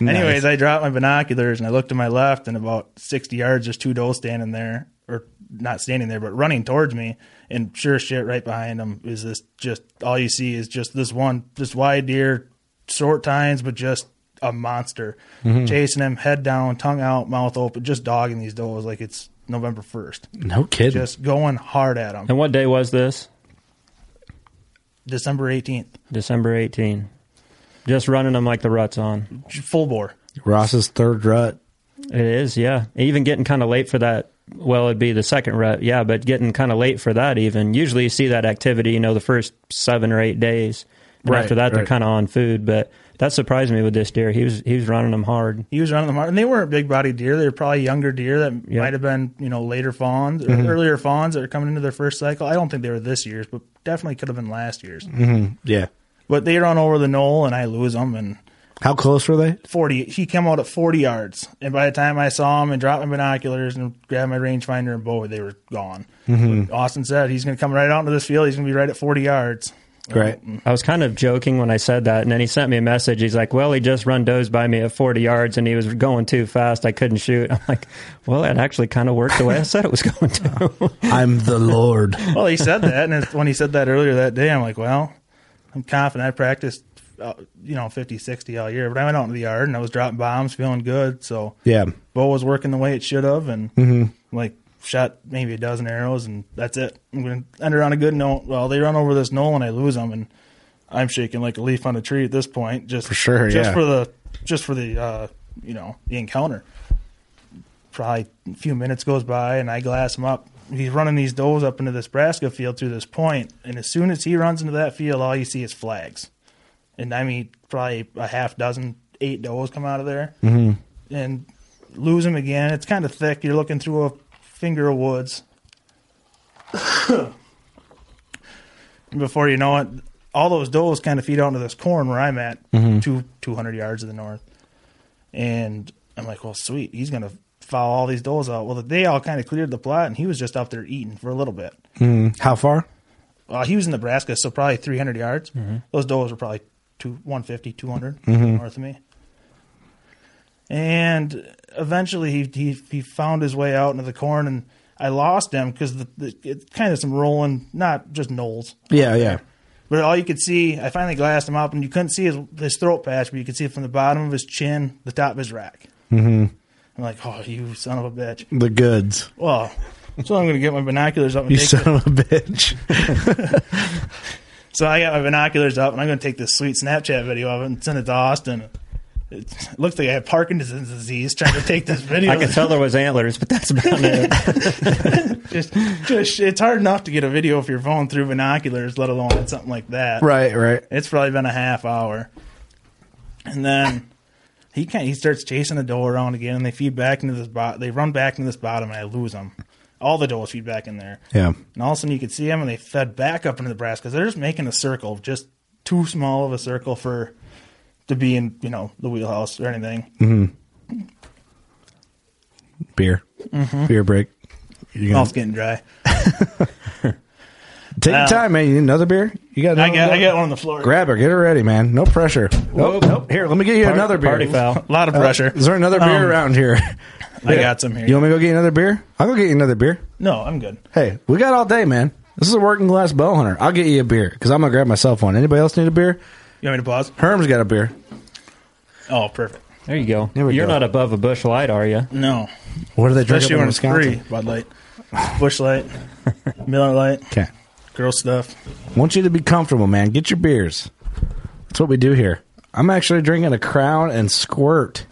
Anyways, I dropped my binoculars and I looked to my left, and about 60 yards, there's two does standing there, or not standing there, but running towards me. And sure as shit, right behind them is this just all you see is just this one, this wide deer, short tines, but just a monster mm-hmm. chasing him, head down, tongue out, mouth open, just dogging these does like it's November 1st. No kidding. Just going hard at them. and what day was this? December 18th, December 18. Just running them like the rut's on. full bore. Ross's third rut. It is, yeah. Even getting kind of late for that. Well, it'd be the second rut, yeah, but getting kind of late for that. Even usually you see that activity, you know, the first seven or eight days. And Right, after that, they're kind of on food. But that surprised me with this deer. He was he was running them hard. He was running them hard, and they weren't big bodied deer. They were probably younger deer that Yeah. might have been, you know, later fawns or mm-hmm. earlier fawns that are coming into their first cycle. I don't think they were this year's, but definitely could have been last year's. Mm-hmm. Yeah. But they run over the knoll, and I lose them. And How close were they? forty, he came out at forty yards, and by the time I saw him and dropped my binoculars and grabbed my rangefinder and bow, they were gone. Mm-hmm. But Austin said he's going to come right out into this field. He's going to be right at forty yards. Great. I was kind of joking when I said that, and then he sent me a message. He's like, "Well, he just run does by me at 40 yards, and he was going too fast. I couldn't shoot." I'm like, "Well, that actually kind of worked the way I said it was going to." I'm the Lord. Well, he said that, and it's- when he said that earlier that day, I'm like, well, I'm confident. I practiced, uh, you know, 50, 60 all year, but I went out in the yard and I was dropping bombs, feeling good. So Yeah. bow was working the way it should have, and like shot maybe a dozen arrows, and that's it. I'm going to end it on a good note. Well, they run over this knoll and I lose them, and I'm shaking like a leaf on a tree at this point. Just For sure, just yeah. for the just for the uh, you know the encounter. Probably a few minutes goes by and I glass him up. He's running these does up into this Brassica field through this point, and as soon as he runs into that field, all you see is flags. And I mean, probably a half dozen, eight does come out of there, mm-hmm. and lose him again. It's kind of thick. You're looking through a finger of woods. Before you know it, all those does kind of feed out into this corn where I'm at, mm-hmm. two two hundred yards to the north. And I'm like, well, sweet. He's gonna follow all these does out. Well, they all kind of cleared the plot, and he was just out there eating for a little bit. Mm-hmm. How far? Uh, he was in Brassica, so probably 300 yards. Mm-hmm. Those does were probably two, 150, 200 north of me. And eventually he, he he found his way out into the corn, and I lost him because the, the, it's kind of some rolling, not just knolls. Yeah, yeah. But all you could see, I finally glassed him up, and you couldn't see his, his throat patch, but you could see it from the bottom of his chin, the top of his rack. Mm-hmm. I'm like, oh, you son of a bitch. The goods. Well, so I'm going to get my binoculars up and You take son of a bitch. So I got my binoculars up, and I'm going to take this sweet Snapchat video of it and send it to Austin. It looks like I have Parkinson's disease trying to take this video. I could tell there was antlers, but that's about it. just, just, it's hard enough to get a video if you're phone through binoculars, let alone something like that. Right, right. It's probably been a half hour, and then he kind he starts chasing the doe around again, and they feed back into this bot. They run back into this bottom, and I lose them. All the does feed back in there. Yeah. And all of a sudden you could see them and they fed back up into the brass because they're just making a circle, just too small of a circle for to be in, you know, the wheelhouse or anything. Mm-hmm. Beer. Mm-hmm. Beer break. You gonna- Mouth's getting dry. Take your time, man. You need another beer? You got? I another got I got one on the floor. Grab her. Get her ready, man. No pressure. Nope, oh, nope. Here, let me get you Party- another beer. Party foul. a lot of uh, pressure. Is there another beer Um, around here? I got some here. You want me to go get you another beer? I'll go get you another beer. no, I'm good. Hey, we got all day, man. This is a working class bow hunter. I'll get you a beer because I'm gonna grab myself one. Anybody else need a beer? You want me to pause? Herm's got a beer. Oh, perfect. There you go. There we You're go. not above a Busch Light, are you? No, What are they drink especially up in when it's free. Wisconsin? Bud Light, Busch Light, Miller Light, Okay. girl stuff. want you to be comfortable, man. Get your beers. That's what we do here. I'm actually drinking a Crown and Squirt.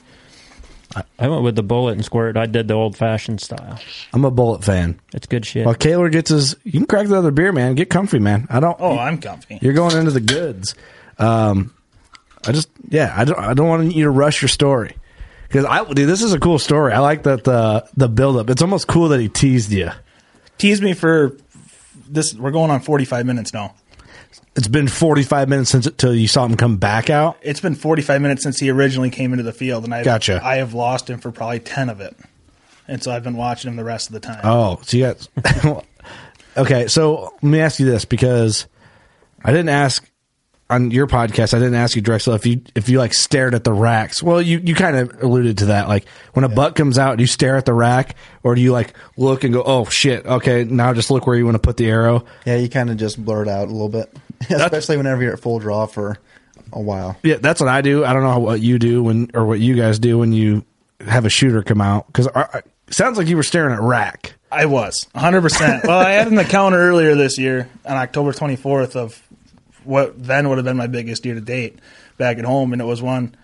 I went with the Bulleit and squirt. I did the old fashioned style. I'm a Bulleit fan. It's good shit. While Kehler gets his, you can crack the other beer, man. Get comfy, man. I don't. Oh, I'm comfy. You're going into the goods. Um, I just, yeah, I don't, I don't want you to rush your story because I, dude, this is a cool story. I like that uh, the the build up. It's almost cool that he teased you. Tease me for this. We're going on 45 minutes now. It's been 45 minutes since until you saw him come back out. It's been 45 minutes since he originally came into the field, and I Gotcha. I have lost him for probably 10 of it, and so I've been watching him the rest of the time. Oh, so you got okay. So let me ask you this because I didn't ask on your podcast. I didn't ask you, Drexel, if you if you like stared at the racks. Well, you you kind of alluded to that. Like when a buck comes out, do you stare at the rack or do you like look and go, oh shit, okay, now just look where you want to put the arrow? Yeah, you kind of just blur it out a little bit, especially whenever you're at full draw for a while. Yeah, that's what I do. I don't know what you do when or what you guys do when you have a shooter come out because sounds like you were staring at rack. I was 100%. well, I had an encounter earlier this year on October 24th of what then would have been my biggest deer to date back at home. And it was one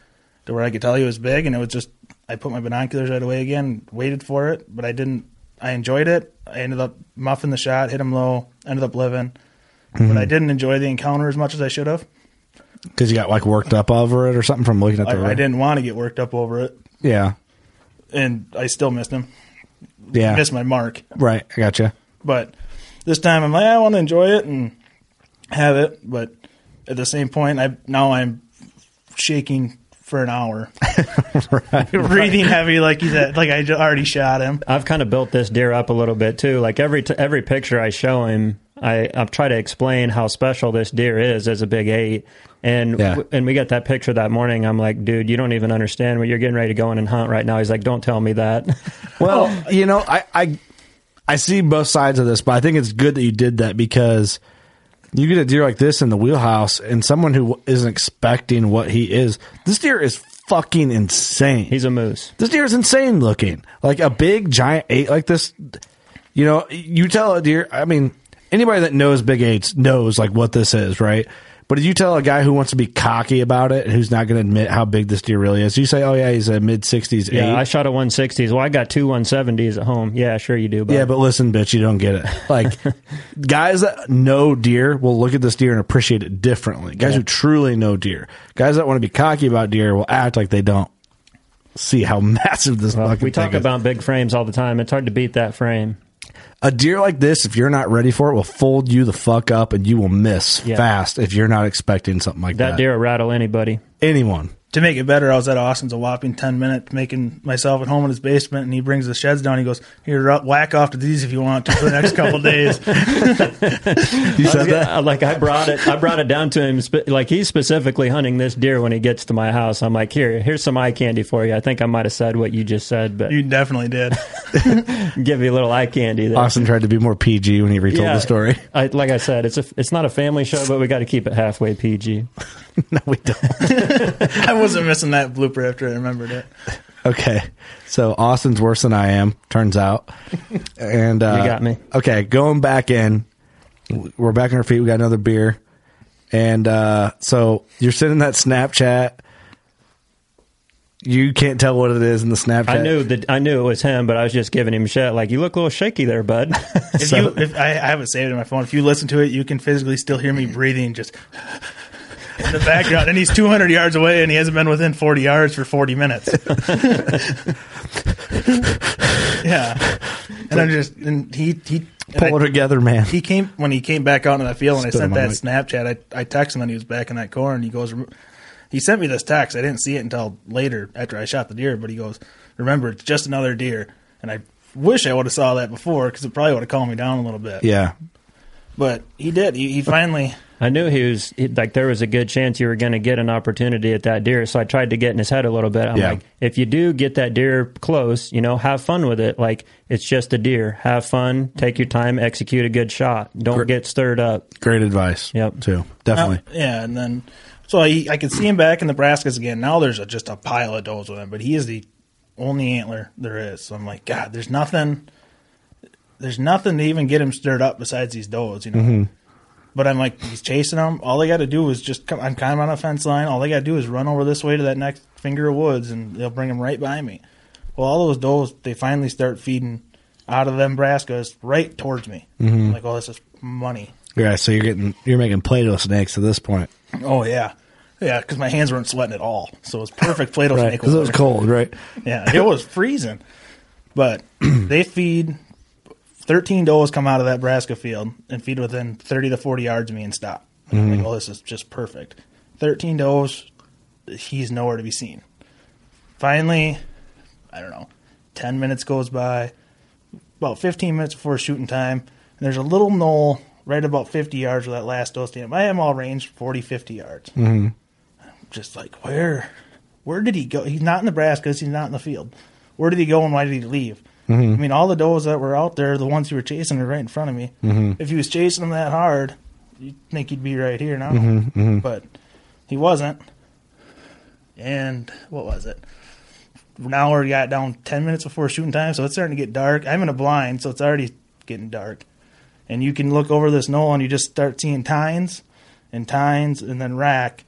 to where I could tell he was big. And it was just, I put my binoculars right away again, waited for it, but I didn't, I enjoyed it. I ended up muffing the shot, hit him low, ended up living. But I mm-hmm. didn't enjoy the encounter as much as I should have. Because you got like worked up over it or something from looking at the I, I didn't want to get worked up over it. Yeah, And I still missed him. yeah, Missed my mark. right. I gotcha. But this time I'm like, I want to enjoy it and have it. But at the same point, I now I'm shaking for an hour, breathing heavy, like he's at, like I already shot him. I've kind of built this deer up a little bit too. Like every t- every picture I show him, I I've tried to explain how special this deer is as a big eight. And Yeah. w- and we got that picture that morning. I'm like, dude, you don't even understand what you're getting ready to go in and hunt right now. He's like, don't tell me that. Well, you know, I, I I see both sides of this, but I think it's good that you did that because you get a deer like this in the wheelhouse, and someone who isn't expecting what he is. This deer is fucking insane. He's a moose. this deer is insane looking, like a big giant eight like this. You know, you tell a deer. I mean, anybody that knows big eights knows like what this is, right? But if you tell a guy who wants to be cocky about it, who's not going to admit how big this deer really is, you say, "Oh yeah, he's a mid sixties eight." Yeah, I shot a 160s. Well, I got two 170s at home. Yeah, sure you do. Bud. Yeah, but listen, bitch, you don't get it. Like guys that know deer will look at this deer and appreciate it differently. Guys who truly know deer, guys that want to be cocky about deer will act like they don't see how massive this Well, we talk about big frames all the time. It's hard to beat that frame. A deer like this. If you're not ready for it, will fold you the fuck up, and you will miss Yeah. fast if you're not expecting something like that. That deer will rattle anybody. anyone. To make it better, I was at Austin's a whopping ten minutes making myself at home in his basement, and he brings the sheds down. He goes, "Here, ru- whack off to these if you want to for the next couple days." You said that. Like I brought it, I brought it down to him. spe- Like he's specifically hunting this deer when he gets to my house. I'm like, here, here's some eye candy for you. I think I might have said what you just said, but you definitely did. give me a little eye candy. There. Austin tried to be more PG when he retold Yeah. the story. I, like I said, it's a, it's not a family show, but we got to keep it halfway PG. no, we don't. I wasn't missing that blooper after I remembered it. Okay, so Austin's worse than I am. Turns out, and uh, You got me. Okay, going back in, we're back on our feet. We got another beer, and uh, so you're sending that Snapchat. You can't tell what it is in the Snapchat. I knew that I knew it was him, but I was just giving him shit. Like you look a little shaky there, bud. If you, if I, I have it saved in my phone. If you listen to it, you can physically still hear me breathing just in the background. And he's 200 yards away, and he hasn't been within 40 yards for 40 minutes. yeah, and I'm just and he he and pull it together, man. he came when he came back out into that field, and I sent that mic. Snapchat. I I texted him when he was back in that core, and he goes, he sent me this text. I didn't see it until later after I shot the deer, but he goes, remember, it's just another deer, and I wish I would have saw that before because it probably would have calmed me down a little bit. Yeah. But he did. He, he finally. I knew he was like there was a good chance you were going to get an opportunity at that deer, so I tried to get in his head a little bit. I'm Yeah. like, if you do get that deer close, you know, have fun with it. Like it's just a deer. Have fun, take your time, execute a good shot. Don't Gr- get stirred up. Great advice. Yep. Too. Definitely. Uh, yeah, and then so I I could see him back in Brassicas again. Now there's a, just a pile of does with him, but he is the only antler there is. So I'm like, God, there's nothing. There's nothing to even get him stirred up besides these does, you know. But I'm like, he's chasing them. All they got to do is just come. I'm kind of on a fence line. All they got to do is run over this way to that next finger of woods, and they'll bring him right by me. Well, all those does, they finally start feeding out of them Brassicas right towards me. I'm like, oh, this is money. yeah. So you're getting you're making Play-Doh snakes at this point, Oh yeah, yeah. Because my hands weren't sweating at all, so it was perfect Play-Doh right? snake. Because it was cold, right? Yeah, it was freezing. But they feed thirteen does come out of that Brassica field and feed within thirty to forty yards of me and stop. I'm like, oh, this is just perfect. Thirteen does, he's nowhere to be seen. Finally, I don't know, ten minutes goes by, about fifteen minutes before shooting time, and there's a little knoll right about fifty yards where that last doe stand. I am all range 40, 50 yards. Mm-hmm. Just like where, where did he go? He's not in Brassica. He's not in the field. Where did he go and why did he leave? Mm-hmm. I mean, all the does that were out there, the ones he were chasing, are right in front of me. Mm-hmm. If he was chasing them that hard, you'd think he'd be right here now. Mm-hmm. But he wasn't. And what was it? Now we got down 10 minutes before shooting time, so it's starting to get dark. I'm in a blind, so it's already getting dark. And you can look over this knoll and you just start seeing tines and tines and then rack.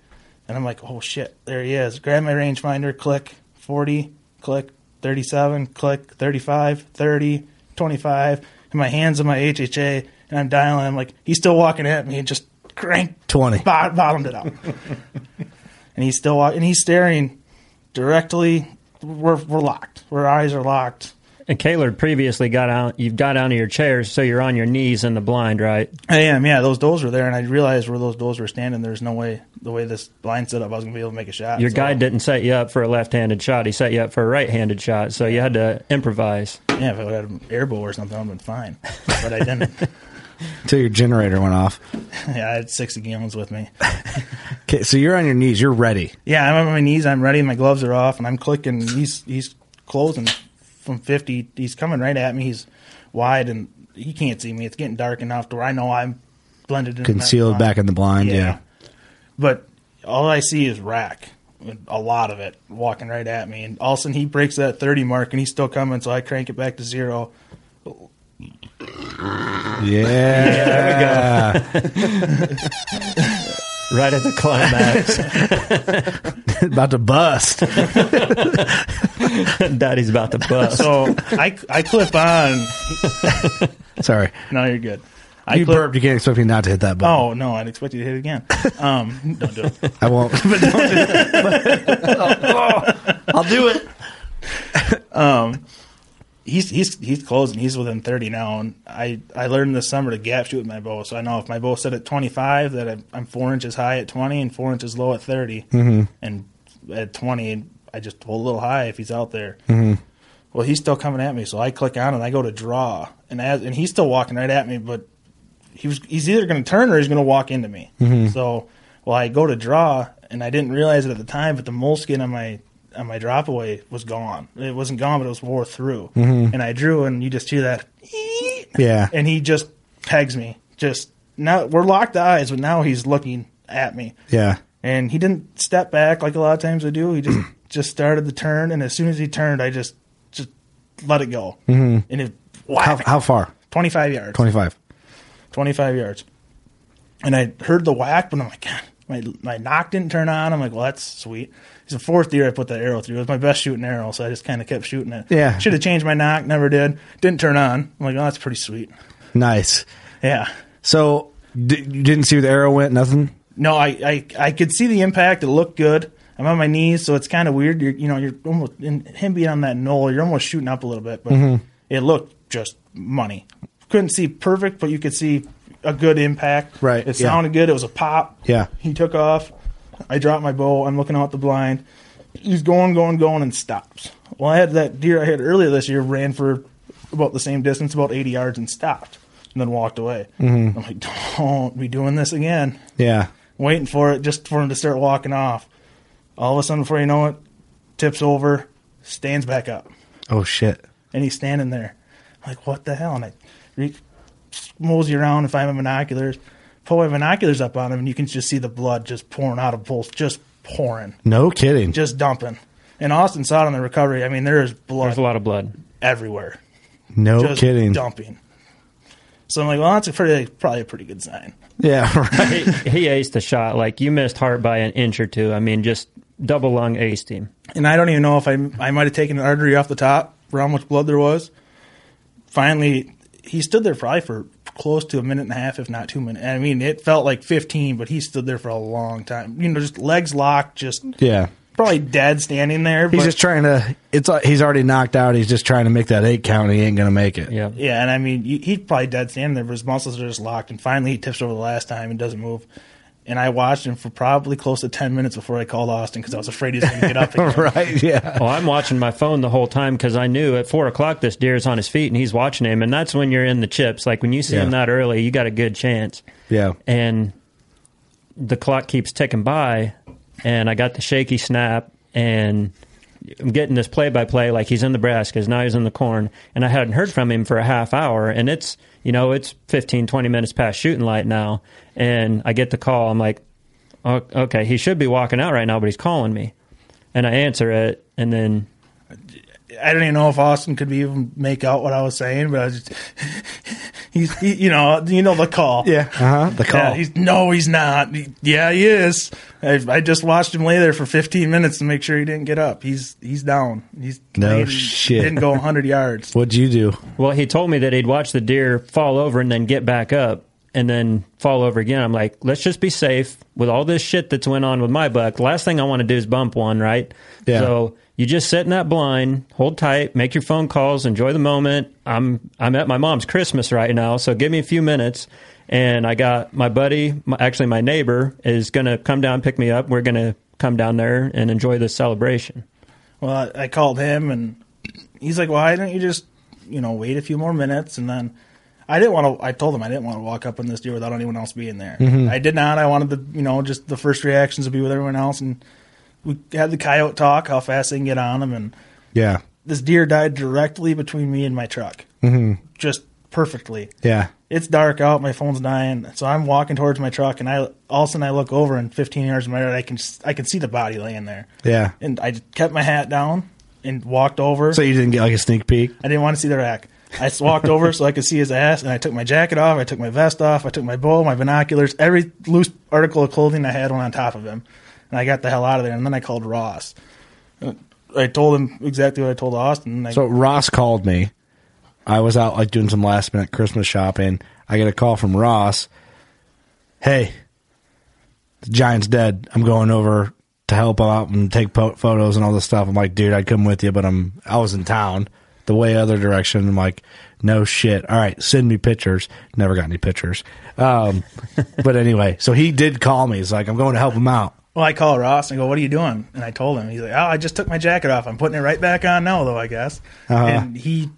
And I'm like, oh shit, there he is. Grab my rangefinder, click 40, click 37, click 35, 30, 25. And my hands on my HHA and I'm dialing. I'm like, he's still walking at me and just crank 20. bot- bottomed it out. and he's still walking, and he's staring directly. We're, we're locked. Our eyes are locked. And Kehler previously got out. You've got out of your chairs, so you're on your knees in the blind, right? I am, yeah. Those doors were there, and I realized where those doors were standing. There's no way, the way this blind set up, I was gonna be able to make a shot. Your So, guy didn't set you up for a left-handed shot. He set you up for a right-handed shot, so you had to improvise. Yeah, if I would have had an air bow or something, I'd been fine. But I didn't. Until your generator went off. yeah, I had sixty gallons with me. Okay, so you're on your knees. You're ready. Yeah, I'm on my knees. I'm ready. My gloves are off, and I'm clicking. He's he's closing from fifty. He's coming right at me. He's wide, and he can't see me. It's getting dark enough to where I know I'm blended in. Concealed back in the blind. Yeah. But all I see is rack, a lot of it walking right at me, and all of a sudden he breaks that thirty mark, and he's still coming. So I crank it back to zero. Yeah. Right at the climax, About to bust. Daddy's about to bust. So I I clip on. Sorry. No, you're good. I You clip. burped. You can't expect me not to hit that button. Oh no, I'd expect you to hit it again. Um, don't do it. I won't. I'll do it. He's he's he's closing. He's within thirty now, and I I learned this summer to gap shoot with my bow. So I know if my bow set at twenty five, that I'm, I'm four inches high at twenty and four inches low at 30 mm-hmm. and at twenty, I just hold a little high if he's out there. Mm-hmm. Well, he's still coming at me, so I click on and I go to draw, and as and he's still walking right at me, but he was he's either going to turn or he's going to walk into me. So, well, I go to draw, and I didn't realize it at the time, but the moleskin on my on my drop away was gone. It wasn't gone, but it was wore through. And I drew, and you just hear that, Yeah. and he just pegs me. Just now we're locked eyes, but now he's looking at me, Yeah. and he didn't step back like a lot of times I do. He just just started the turn, and as soon as he turned, I just just let it go, mm-hmm. and it How, how far? twenty five yards. 25. 25 yards. And I heard the whack, but I'm like, God, my my nock didn't turn on. I'm like, well, that's sweet. It's the fourth year I put that arrow through. It was my best shooting arrow, so I just kind of kept shooting it. Yeah. Should have changed my nock, never did. Didn't turn on. I'm like, oh, that's pretty sweet. Nice. Yeah. So d- you didn't see where the arrow went? Nothing? No, I, I I could see the impact. It looked good. I'm on my knees, so it's kind of weird. You're you know you're almost in him being on that knoll. You're almost shooting up a little bit, but Mm-hmm. it looked just money. Couldn't see perfect, but you could see a good impact. Right, It yeah. sounded good. It was a pop. Yeah. He took off. I dropped my bow. I'm looking out the blind. He's going, going, going, and stops. Well, I had that deer I had earlier this year ran for about the same distance, about 80 yards, and stopped, and then walked away. Mm-hmm. I'm like, don't be doing this again. Yeah. Waiting for it, just for him to start walking off. All of a sudden, before you know it, tips over, stands back up, Oh shit. and he's standing there. I'm like, what the hell? And I reach, mosey around and find my binoculars, pull my binoculars up on him, and you can just see the blood just pouring out of both, just pouring, No kidding. just dumping. And Austin saw it on the recovery. I mean, there is blood There's a lot of blood. everywhere. no just kidding. dumping. So I'm like, well, that's a pretty, probably a pretty good sign. Yeah. Right. he, he aced the shot. Like you missed heart by an inch or two. I mean, just double lung aced him. And I don't even know if I I might have taken an artery off the top for how much blood there was. Finally, he stood there probably for close to a minute and a half, if not two minutes. I mean, it felt like 15, but he stood there for a long time. You know, just legs locked, just yeah. probably dead standing there. He's but- just trying to. It's like he's already knocked out. He's just trying to make that eight count. And he ain't gonna make it. Yeah. Yeah, and I mean, he's probably dead standing there, but his muscles are just locked. And finally, he tips over the last time and doesn't move. And I watched him for probably close to 10 minutes before I called Austin because I was afraid he was going to get up again. right. Yeah. Well, I'm watching my phone the whole time because I knew at four o'clock this deer is on his feet and he's watching him, and that's when you're in the chips. Like when you see him that early, you got a good chance. Yeah. And the clock keeps ticking by, and I got the shaky snap, and I'm getting this play by play like he's in the brass now he's in the corn, and I hadn't heard from him for a half hour, and it's you know it's 15, 20 minutes past shooting light now, and I get the call. I'm like, "Oh, okay, he should be walking out right now, but he's calling me, and I answer it, and then I don't even know if Austin could even make out what I was saying, but I was just, he's, he, you know, you know the call. Yeah. Uh huh. The call. Yeah, he's, no, he's not. He- yeah, he is. I, I just watched him lay there for 15 minutes to make sure he didn't get up. He's he's down. He's No laying- shit. Didn't go 100 yards. What'd you do? Well, he told me that he'd watch the deer fall over and then get back up and then fall over again. I'm like, let's just be safe with all this shit that's went on with my buck. The last thing I want to do is bump one, right? Yeah. So you just sit in that blind, hold tight, make your phone calls, enjoy the moment. I'm I'm at my mom's Christmas right now, so give me a few minutes. And I got my buddy, my, actually my neighbor, is going to come down pick me up. We're going to come down there and enjoy this celebration. Well, I, I called him and he's like, "Why don't you just, you know, wait a few more minutes?" And then I didn't want to. I told him I didn't want to walk up on this deer without anyone else being there. Mm-hmm. I did not. I wanted the, you know, just the first reactions to be with everyone else, and we had the coyote talk, how fast they can get on him, and Yeah. this deer died directly between me and my truck, mm-hmm. just perfectly. Yeah. It's dark out. My phone's dying, so I'm walking towards my truck, and I all of a sudden I look over, and 15 yards my right, I can I can see the body laying there, Yeah. and I kept my hat down and walked over. So you didn't get like a sneak peek? I didn't want to see the rack. I walked over so I could see his ass, and I took my jacket off. I took my vest off. I took my bow, my binoculars, every loose article of clothing I had went on top of him, and I got the hell out of there. And then I called Ross. I told him exactly what I told Austin. I, So Ross called me. I was out like doing some last minute Christmas shopping. I get a call from Ross. Hey, the Giant's dead. I'm going over to help out and take po- photos and all this stuff. I'm like, dude, I'd come with you, but I'm I was in town, the way other direction. I'm like, no shit. All right, send me pictures. Never got any pictures. Um, but anyway, so he did call me. He's like, I'm going to help him out. Well, I call Ross and I go, "What are you doing?" And I told him. He's like, "Oh, I just took my jacket off. I'm putting it right back on now, though. I guess." Uh-huh. And he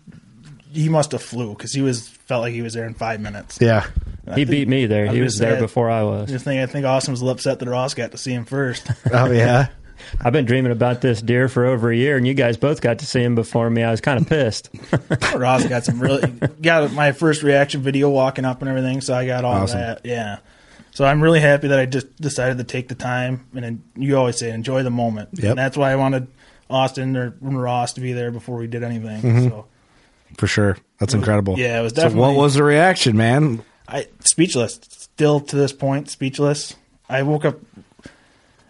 he must have flew because he was felt like he was there in five minutes. Yeah. He beat me there. I He was was there before I was. Just think, I think Austin was a little upset that Ross got to see him first. Oh yeah. I've been dreaming about this deer for over a year, and you guys both got to see him before me. I was kind of pissed. Ross got some really got my first reaction video walking up and everything, so I got all Awesome. that. Yeah. So I'm really happy that I just decided to take the time and you always say enjoy the moment. Yep. And that's why I wanted Austin or Ross to be there before we did anything. Mm-hmm. So For sure. That's incredible. yeah, it was So what was the reaction, man? I speechless. Still to this point, speechless. I woke up.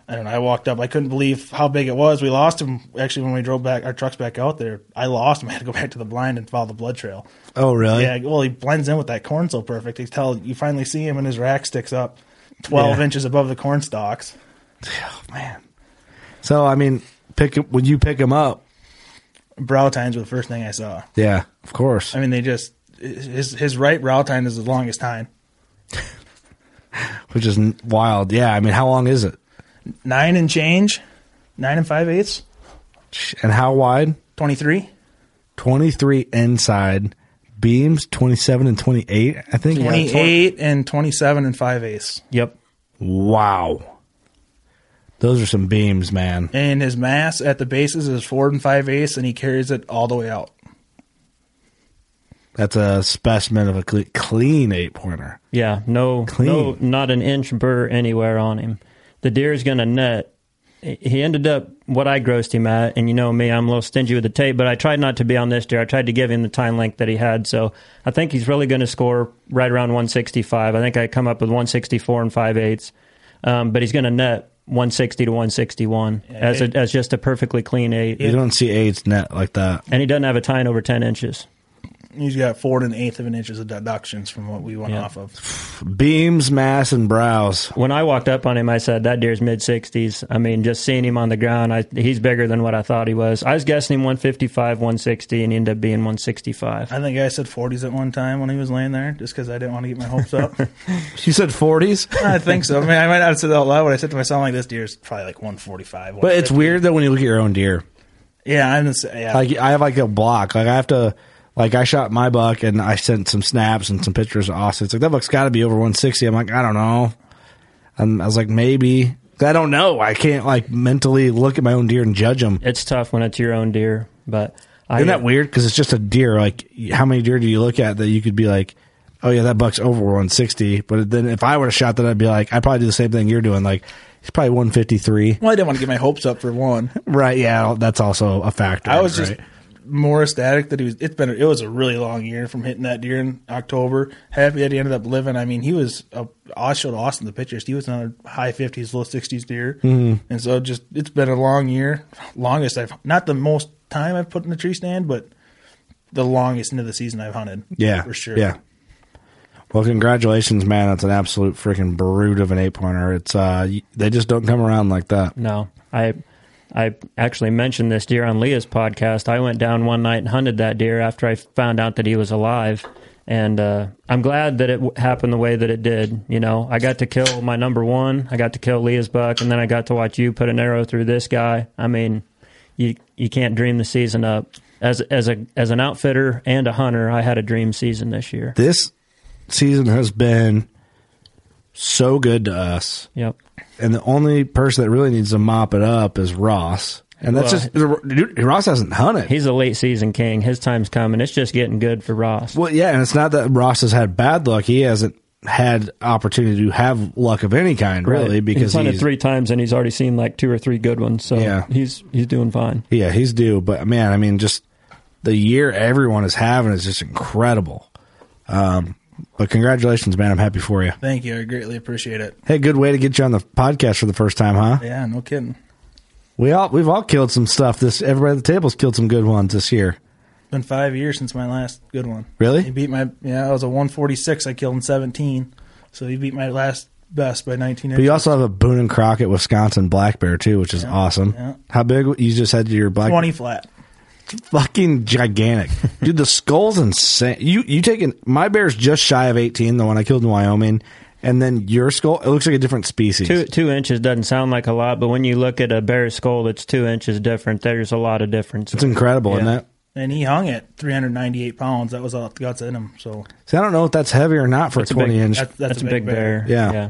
I don't know. I walked up. I couldn't believe how big it was. We lost him actually when we drove back our trucks back out there. I lost him. I had to go back to the blind and follow the blood trail. Oh really? Yeah, well, he blends in with that corn so perfect. You tell you finally see him, and his rack sticks up twelve Yeah. inches above the corn stalks. Oh man. So I mean, pick when you pick him up. Brow tines were the first thing I saw. Yeah, of course. I mean, they just his his right brow tine is the longest tine, Which is wild. Yeah, I mean, how long is it? Nine and change, nine and five eighths, And how wide? twenty three. 23 inside, beams 27 and 28, I think. 28 and 27 and 5 ace. Yep. Wow. Those are some beams, man. And his mass at the bases is 4 and 5 ace, and he carries it all the way out. That's a specimen of a cle- clean eight pointer. Yeah, no, Clean. no, not an inch burr anywhere on him. The deer is going to net. He ended up what I grossed him at, and you know me, I'm a little stingy with the tape, but I tried not to be on this deer. I tried to give him the time length that he had, so I think he's really going to score right around 165. I think I come up with 164 and five eighths, um, but he's going to net 160 to 161 as a, as just a perfectly clean eight, You don't see eights net like that. and he doesn't have a tine over 10 inches. He's got four and an eighth of an inches of deductions from what we went Yeah. off of. Beams, mass, and brows. when I walked up on him, I said that deer's mid sixties. I mean, just seeing him on the ground, I, he's bigger than what I thought he was. I was guessing him one fifty five, one sixty, and he ended up being one sixty five. I think I said 40s at one time when he was laying there, just because I didn't want to get my hopes up. You said 40s? I think so. I mean, I might not have said it out loud, but I said to myself, like, this deer's probably like 145. But it's weird that when you look at your own deer. Yeah, I'm just, yeah. Like I have like a block. Like I have to like I shot my buck and I sent some snaps and some pictures to Austin. It's like that buck's got to be over 160. I'm like I don't know. And I was like maybe. I don't know. I can't like mentally look at my own deer and judge them. It's tough when it's your own deer, but I, Isn't that weird? Because it's just a deer. Like how many deer do you look at that you could be like, oh yeah, that buck's over 160. But then if I were to shot that, I'd be like, I'd probably do the same thing you're doing. Like he's probably 153. well, I didn't want to get my hopes up for one. Right? Yeah, that's also a factor. I was right? just more ecstatic that he was. It's been. It was a really long year from hitting that deer in October. Happy that he ended up living. I mean, he was. A, I showed Austin the pictures. He was another high fifties, low sixties deer, mm and so just it's been a long year. Longest I've not the most time I've put in the tree stand, but the longest into the season I've hunted. Yeah, for sure. Yeah. Well, congratulations, man. That's an absolute freaking brute of an eight pointer. It's uh, they just don't come around like that. No, I I actually mentioned this deer on Leah's podcast. I went down one night and hunted that deer after I found out that he was alive, and uh, I'm glad that it w- happened the way that it did. You know, I got to kill my number one. I got to kill Leah's buck, and then I got to watch you put an arrow through this guy. I mean, you you can't dream the season up. As as a as an outfitter and a hunter, I had a dream season this year. This season has been so good to us, Yep. And the only person that really needs to mop it up is Ross. And that's Well- just dude, Ross hasn't hunted. He's a late season king. His time's coming. It's just getting good for Ross. well, yeah, and it's not that Ross has had bad luck. He hasn't had opportunity to have luck of any kind, really, Right. because he's hunted he's, three times and he's already seen like two or three good ones. So Yeah. he's he's doing fine. Yeah, he's due. But man, I mean, just the year everyone is having is just incredible. Um, but congratulations, man. I'm happy for you. Thank you. I greatly appreciate it. Hey, good way to get you on the podcast for the first time, huh? Yeah, no kidding. We all we've all killed some stuff. This everybody at the table's killed some good ones this year. Been five years since my last good one. Really? He beat my yeah. I was a 146. I killed in 17, so he beat my last best by 19 But you also have a Boone and Crockett Wisconsin black bear too, which is awesome. yeah. How big? You just had your black 20 flat. Fucking gigantic, dude. The skull's insane. You you taking my bear's just shy of 18, the one I killed in Wyoming, and then your skull. It looks like a different species. Two two inches doesn't sound like a lot, but when you look at a bear's skull that's two inches different, there's a lot of difference. It's incredible, isn't Yeah. it? And he hung at 398 pounds. That was all the guts in him. So See, I don't know if that's heavy or not for That's a a big- 20 inch. that's, That's, a big bear. Yeah. yeah.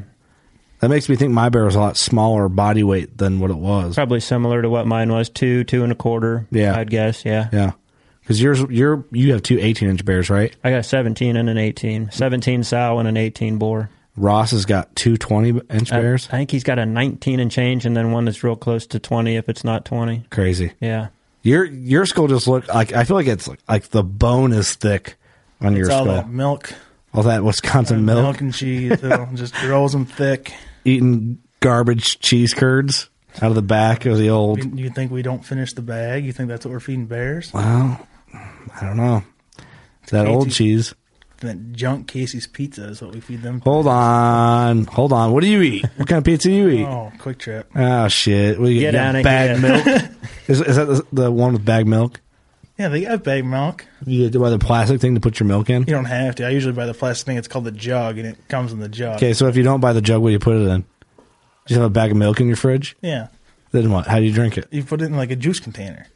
That makes me think my bear was a lot smaller body weight than what it was. Probably similar to what mine was, two, two and a quarter. Yeah. I'd guess. Yeah. Yeah. Because yours, you're, you have two 18 inch bears, right? I got 17 and an 18. 17 sow and an 18 boar. Ross has got two 20 inch I- bears. I think he's got a 19 and change, and then one that's real close to 20 if it's not 20. Crazy. Yeah. Your your skull just look like I feel like it's like, like the bone is thick on your all skull. that milk, all that Wisconsin milk, milk, and cheese. just grows them thick. Eating garbage cheese curds out of the back of the old. You, you think we don't finish the bag? You think that's what we're feeding bears? Well, I don't know. It's that old cheese. That junk Casey's pizza is what we feed them. Hold on, hold on. What do you eat? What kind of pizza do you eat? Oh, QuikTrip. Oh shit! What do you Get get? on it, bag get. milk. is, is that the, the one with bag milk? Yeah, they have bag milk. You buy the plastic thing to put your milk in. You don't have to. I usually buy the plastic thing. It's called the jug, and it comes in the jug. Okay, so if you don't buy the jug, what do you put it in? Just have a bag of milk in your fridge. Yeah, Then what? How do you drink it? you put it in like a juice container.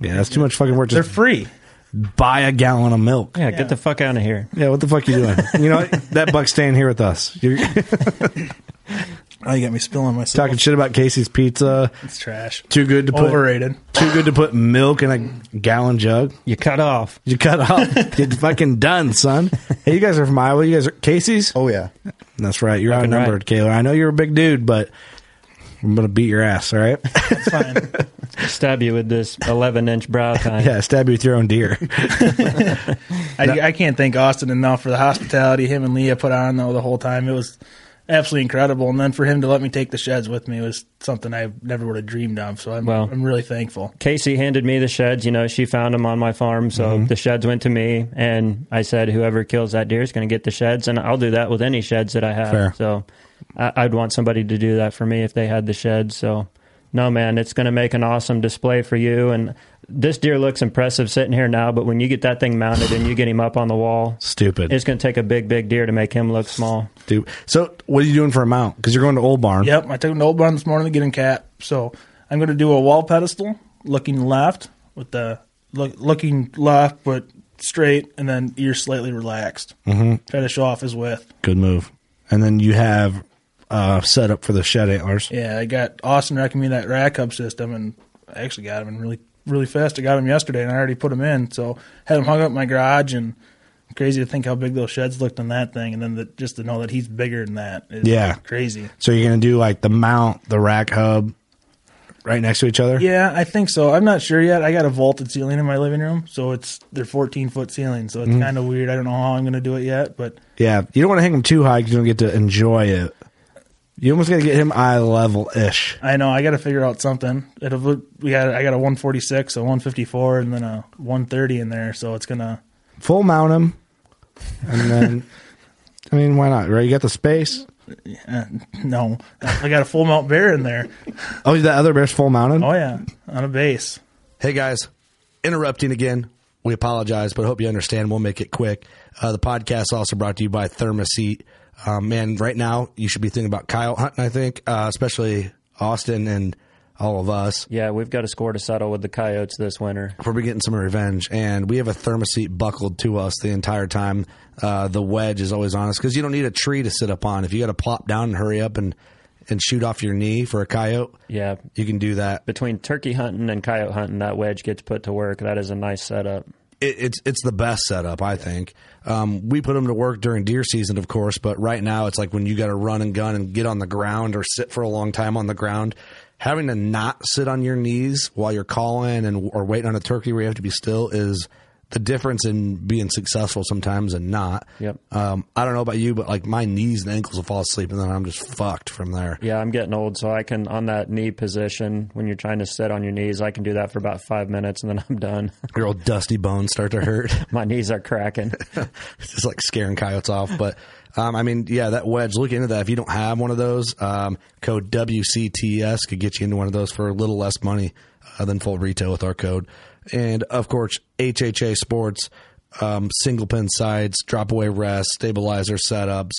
Yeah, that's too much fucking work. They're free. buy a gallon of milk. Yeah, get the fuck out of here. Yeah, what the fuck you doing? you know what? that buck's staying here with us. You're Oh, you got me spilling myself. talking shit about Casey's Pizza. It's trash. Too good to put Overrated. too good to put milk in a gallon jug. You cut off. You cut off. You're fucking done, son. Hey, you guys are from Iowa. You guys are Casey's. Oh yeah. That's right. You're Fucking outnumbered, Kehler. I know you're a big dude, but I'm gonna beat your ass. All right. It's fine. Stab you with this 11 inch brow tine. yeah, stab you with your own deer. I, I can't thank Austin enough for the hospitality him and Leah put on though the whole time. It was absolutely incredible. And then for him to let me take the sheds with me was something I never would have dreamed of. So I'm Well- I'm really thankful. Casey handed me the sheds. You know, she found them on my farm, so mm-hmm. the sheds went to me. And I said, whoever kills that deer is going to get the sheds, and I'll do that with any sheds that I have. Fair. So I, I'd want somebody to do that for me if they had the sheds. So no, man, it's going to make an awesome display for you. And this deer looks impressive sitting here now, but when you get that thing mounted and you get him up on the wall, Stupid. it's going to take a big, big deer to make him look small. Dude. So, what are you doing for a mount? Because you're going to Old Barn. Yep, I took him to Old Barn this morning to get him cap. So I'm going to do a wall pedestal, looking left with the look, looking left but straight, and then ears slightly relaxed. Mm-hmm. Try to show off his width. Good move. And then you have uh, set up for the shed antlers. Yeah, I got Austin recommended that rack hub system, and I actually got him in really really fast. I got him yesterday, and I already put him in. So had him hung up in my garage, and crazy to think how big those sheds looked on that thing, and then the, just to know that he's bigger than that is Yeah. crazy. So you're going to do like the mount, the rack hub, right next to each other. Yeah, I think so. I'm not sure yet. I got a vaulted ceiling in my living room, so it's they're 14 foot ceilings, so it's Mm-hmm. kind of weird. I don't know how I'm going to do it yet, but Yeah. You don't want to hang them too high because you don't get to enjoy it. You almost got to get him eye level ish. I know I got to figure out something. It'll we got I got a 146, a 154, and then a 130 in there, so it's gonna. Full mount him, and then I mean, why not? Right? You got the space. Uh, no, I got a full mount bear in there. Oh, that other bear's full mounted. Oh yeah, on a base. Hey guys, interrupting again. We apologize, but I hope you understand. We'll make it quick. Uh, the podcast is also brought to you by ThermaSeat. Um, man, right now you should be thinking about coyote hunting. I think, uh, especially Austin and all of us. Yeah, we've got a score to settle with the coyotes this winter. We're getting some revenge, and we have a ThermaSeat buckled to us the entire time. Uh, the wedge is always on us because you don't need a tree to sit up on. If you got to plop down and hurry up and and shoot off your knee for a coyote, Yeah, you can do that. between turkey hunting and coyote hunting, that wedge gets put to work. That is a nice setup. It, it's it's the best setup, I think. Um, we put them to work during deer season, of course, but right now it's like when you got to run and gun and get on the ground or sit for a long time on the ground. Having to not sit on your knees while you're calling and or waiting on a turkey where you have to be still is the difference in being successful sometimes and not. Yep. Um, I don't know about you, but like my knees and ankles will fall asleep and then I'm just fucked from there. Yeah, I'm getting old, so I can on that knee position when you're trying to sit on your knees, I can do that for about five minutes and then I'm done. Your old dusty bones start to hurt. My knees are cracking. it's just like scaring coyotes off. But um, I mean, yeah, that wedge. Look into that. If you don't have one of those, um, code WCTS could get you into one of those for a little less money uh, than full retail with our code. And of course, HHA Sports, um, single pin sides, drop away rest, stabilizer setups,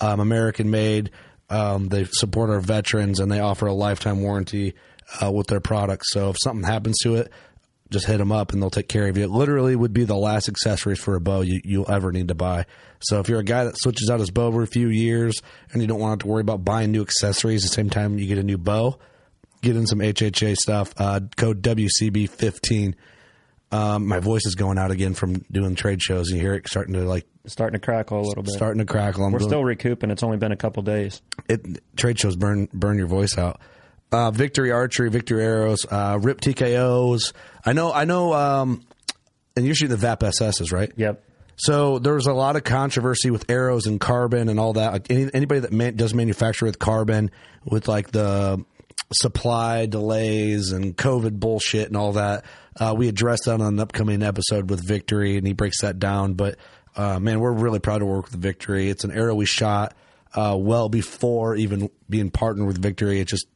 um, American made. Um, they support our veterans and they offer a lifetime warranty uh, with their products. So if something happens to it, just hit them up and they'll take care of you. It literally would be the last accessories for a bow you, you'll ever need to buy. So if you're a guy that switches out his bow every few years and you don't want to worry about buying new accessories at the same time you get a new bow, get in some HHA stuff. Uh, code WCB15. Um, my voice is going out again from doing trade shows. You hear it starting to like Starting to crackle a little bit. starting to crackle. I'm We're doing- still recouping. It's only been a couple days. it trade shows burn burn your voice out. Uh, victory archery, victory arrows, uh, rip TKOs. I know, I know. Um, and you're shooting the VAP SSs, right? Yep. So there was a lot of controversy with arrows and carbon and all that. Like any, anybody that man, does manufacture with carbon, with like the supply delays and COVID bullshit and all that, uh, we address that on an upcoming episode with Victory, and he breaks that down. But uh, man, we're really proud to work with Victory. It's an arrow we shot uh, well before even being partnered with Victory. It just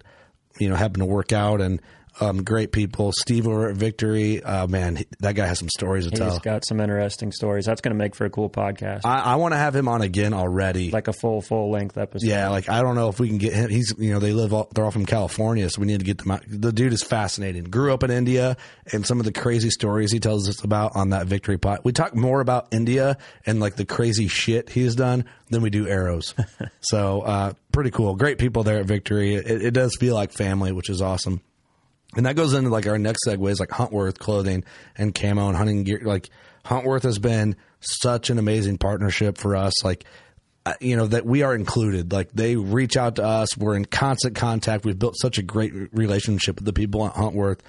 you know happened to work out and. Um, great people. Steve over at Victory. Uh, man, he- that guy has some stories to He's tell. He's got some interesting stories. That's going to make for a cool podcast, I, I want to have him on again already. like a full full length episode. yeah, like I don't know if we can get him. He's you know they live all, they're all from California, so we need to get them out. The dude is fascinating. Grew up in India, and some of the crazy stories he tells us about on that Victory pot. We talk more about India and like the crazy shit he's done than we do arrows. so uh, pretty cool. Great people there at Victory. It, it does feel like family, which is awesome. And that goes into like our next segue is like Huntworth clothing and camo and hunting gear. Like Huntworth has been such an amazing partnership for us. Like, uh, you know, that we are included. Like they reach out to us. We're in constant contact. We've built such a great relationship with the people at Huntworth.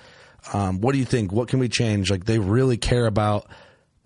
Um, what do you think? What can we change? Like they really care about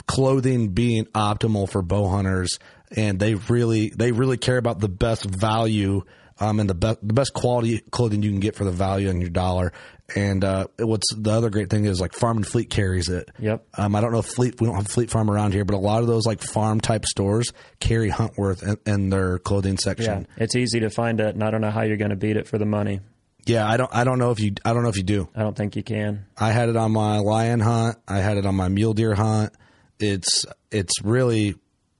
clothing being optimal for bow hunters and they really they really care about the best value um, and the best the best quality clothing you can get for the value on your dollar and uh, what's the other great thing is like farm and fleet carries it Yep. um, I don't know if fleet we don't have fleet farm around here but a lot of those like farm type stores carry Huntworth in, in their clothing section. yeah. It's easy to find it, and I don't know how you're going to beat it for the money. yeah I don't I don't know if you I don't know if you do I don't think you can. I had it on my lion hunt. I had it on my mule deer hunt. It's it's really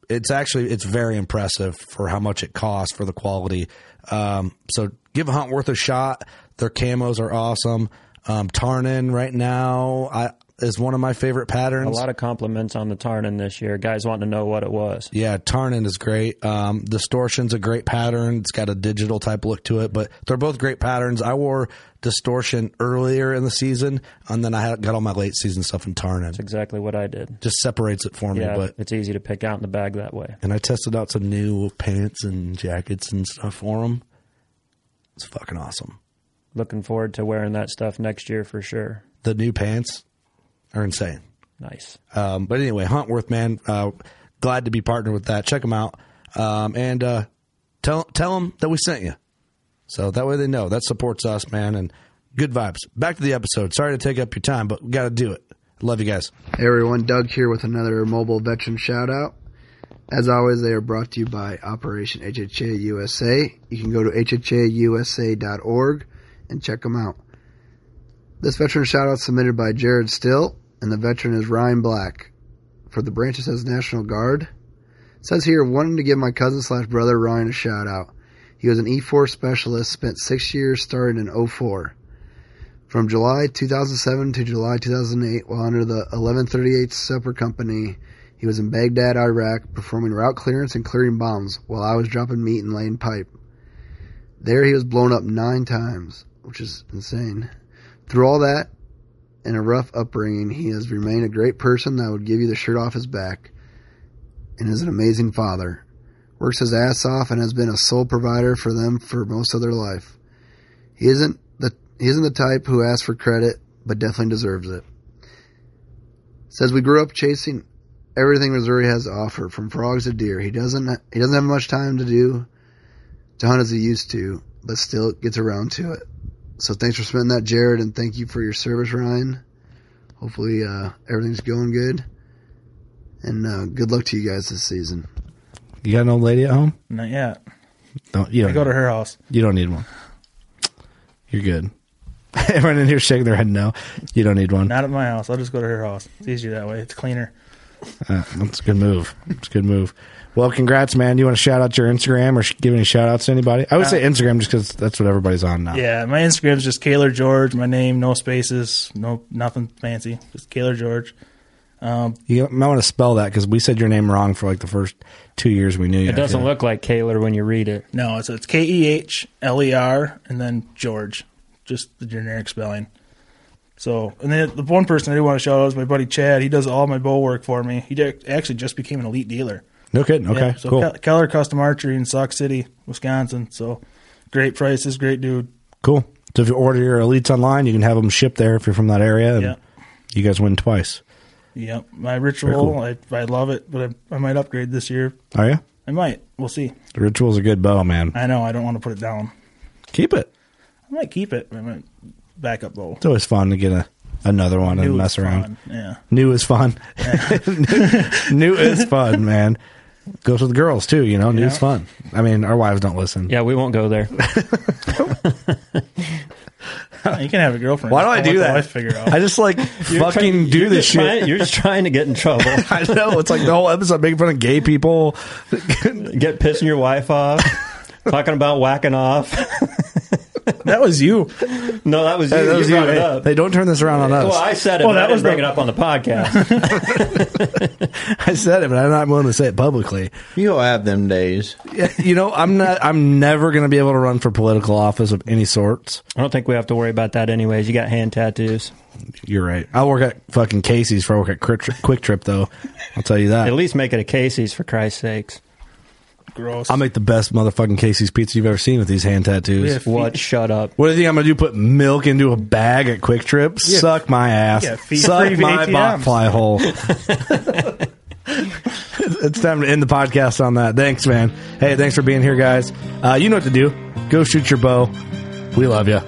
it's actually it's very impressive for how much it costs for the quality. Um, so give a Huntworth a shot. Their camos are awesome. Um, Tarnen right now I, is one of my favorite patterns. A lot of compliments on the Tarnen this year. Guys want to know what it was. Yeah, Tarnen is great. Um, Distortion's a great pattern. It's got a digital type look to it, but they're both great patterns. I wore Distortion earlier in the season, and then I had, got all my late season stuff in Tarnen. That's exactly what I did. Just separates it for me, Yeah, but it's easy to pick out in the bag that way. and I tested out some new pants and jackets and stuff for them. It's fucking awesome. Looking forward to wearing that stuff next year for sure. The new pants are insane. Nice. Um, but anyway, Huntworth, man, uh, glad to be partnered with that. Check them out, um, and uh, tell tell them that we sent you, so that way they know that supports us, man. And good vibes. Back to the episode. Sorry to take up your time, but we got to do it. Love you guys. Hey everyone, Doug here with another mobile veteran shout out. As always, they are brought to you by Operation HHA USA. You can go to hhausa.org and check them out. This veteran shout out submitted by Jared Still, and the veteran is Ryan Black for the branch, Branches says National Guard. It says here, wanting to give my cousin slash brother Ryan a shout out. He was an E4 specialist, spent six years starting in 04. From July 2007 to July 2008, while under the 1138th Sapper Company, he was in Baghdad, Iraq, performing route clearance and clearing bombs while I was dropping meat and laying pipe. There he was blown up nine times, which is insane. Through all that and a rough upbringing, he has remained a great person that would give you the shirt off his back and is an amazing father. Works his ass off and has been a sole provider for them for most of their life. He isn't the he isn't the type who asks for credit, but definitely deserves it. Says we grew up chasing everything Missouri has to offer, from frogs to deer. He doesn't he doesn't have much time to do to hunt as he used to, but still gets around to it. So thanks for spending that, Jared, and thank you for your service, Ryan. Hopefully uh, everything's going good, and uh, good luck to you guys this season. You got an old lady at home? Not yet. Don't you don't, go to her house. you don't need one. You're good. Everyone in here shaking their head no. You don't need one. Not at my house. I'll just go to her house. It's easier that way. It's cleaner. Uh, that's a good move. It's a good move. Well, congrats, man. Do you want to shout out your Instagram or give any shout outs to anybody? I would say uh, Instagram just because that's what everybody's on now. Yeah, my Instagram's just Kehler George. My name, no spaces, no nothing fancy. Just Kehler George. Um, you might want to spell that because we said your name wrong for like the first two years we knew you. It doesn't look like Kaler when you read it. No, it's it's K E H L E R and then George, just the generic spelling. So, and then the one person I do want to shout out is my buddy Chad. He does all my bow work for me. He actually just became an elite dealer. No kidding. Okay, Yeah, so cool. Keller Custom Archery in Sauk City, Wisconsin. So, great prices, great dude. cool. So if you order your elites online, you can have them shipped there if you're from that area. And Yeah. You guys win twice. Yep, my ritual. cool. I, I love it, but I, I might upgrade this year. Are you? I might. We'll see. The ritual's a good bow, man. I know. I don't want to put it down. Keep it. I might keep it. I might backup bow. It's always fun to get a, another one and mess around. fun. Yeah. New is fun. new, new is fun, man. Goes with the girls too, you know. Yeah. fun. I mean, our wives don't listen. Yeah, we won't go there. You can have a girlfriend. Why do I don't do the that? wife figure out. I just like fucking do You're this just shit. trying- you're just trying to get in trouble. I know it's like the whole episode making fun of gay people. get pissing your wife off. talking about whacking off. that was you. No, that was you. Hey, that was brought you. it Hey, up. They don't turn this around on us. well, I said it, Well, but I that was bringing the- it up on the podcast. I said it, but I'm not willing to say it publicly. You'll have them days. You know, I'm not. I'm never going to be able to run for political office of any sorts. I don't think we have to worry about that anyways. You got hand tattoos. You're right. I'll work at fucking Casey's for work at QuikTrip though. I'll tell you that. At least make it a Casey's for Christ's sakes. Gross. I'll make the best motherfucking Casey's pizza you've ever seen with these hand tattoos. Yeah. What? Shut up. What do you think I'm gonna do? Put milk into a bag at QuikTrip? Suck my ass. Yeah, feed Suck my ATMs. bot fly hole. it's time to end the podcast on that. Thanks, man. Hey, thanks for being here, guys. Uh, you know what to do. Go shoot your bow. We love you.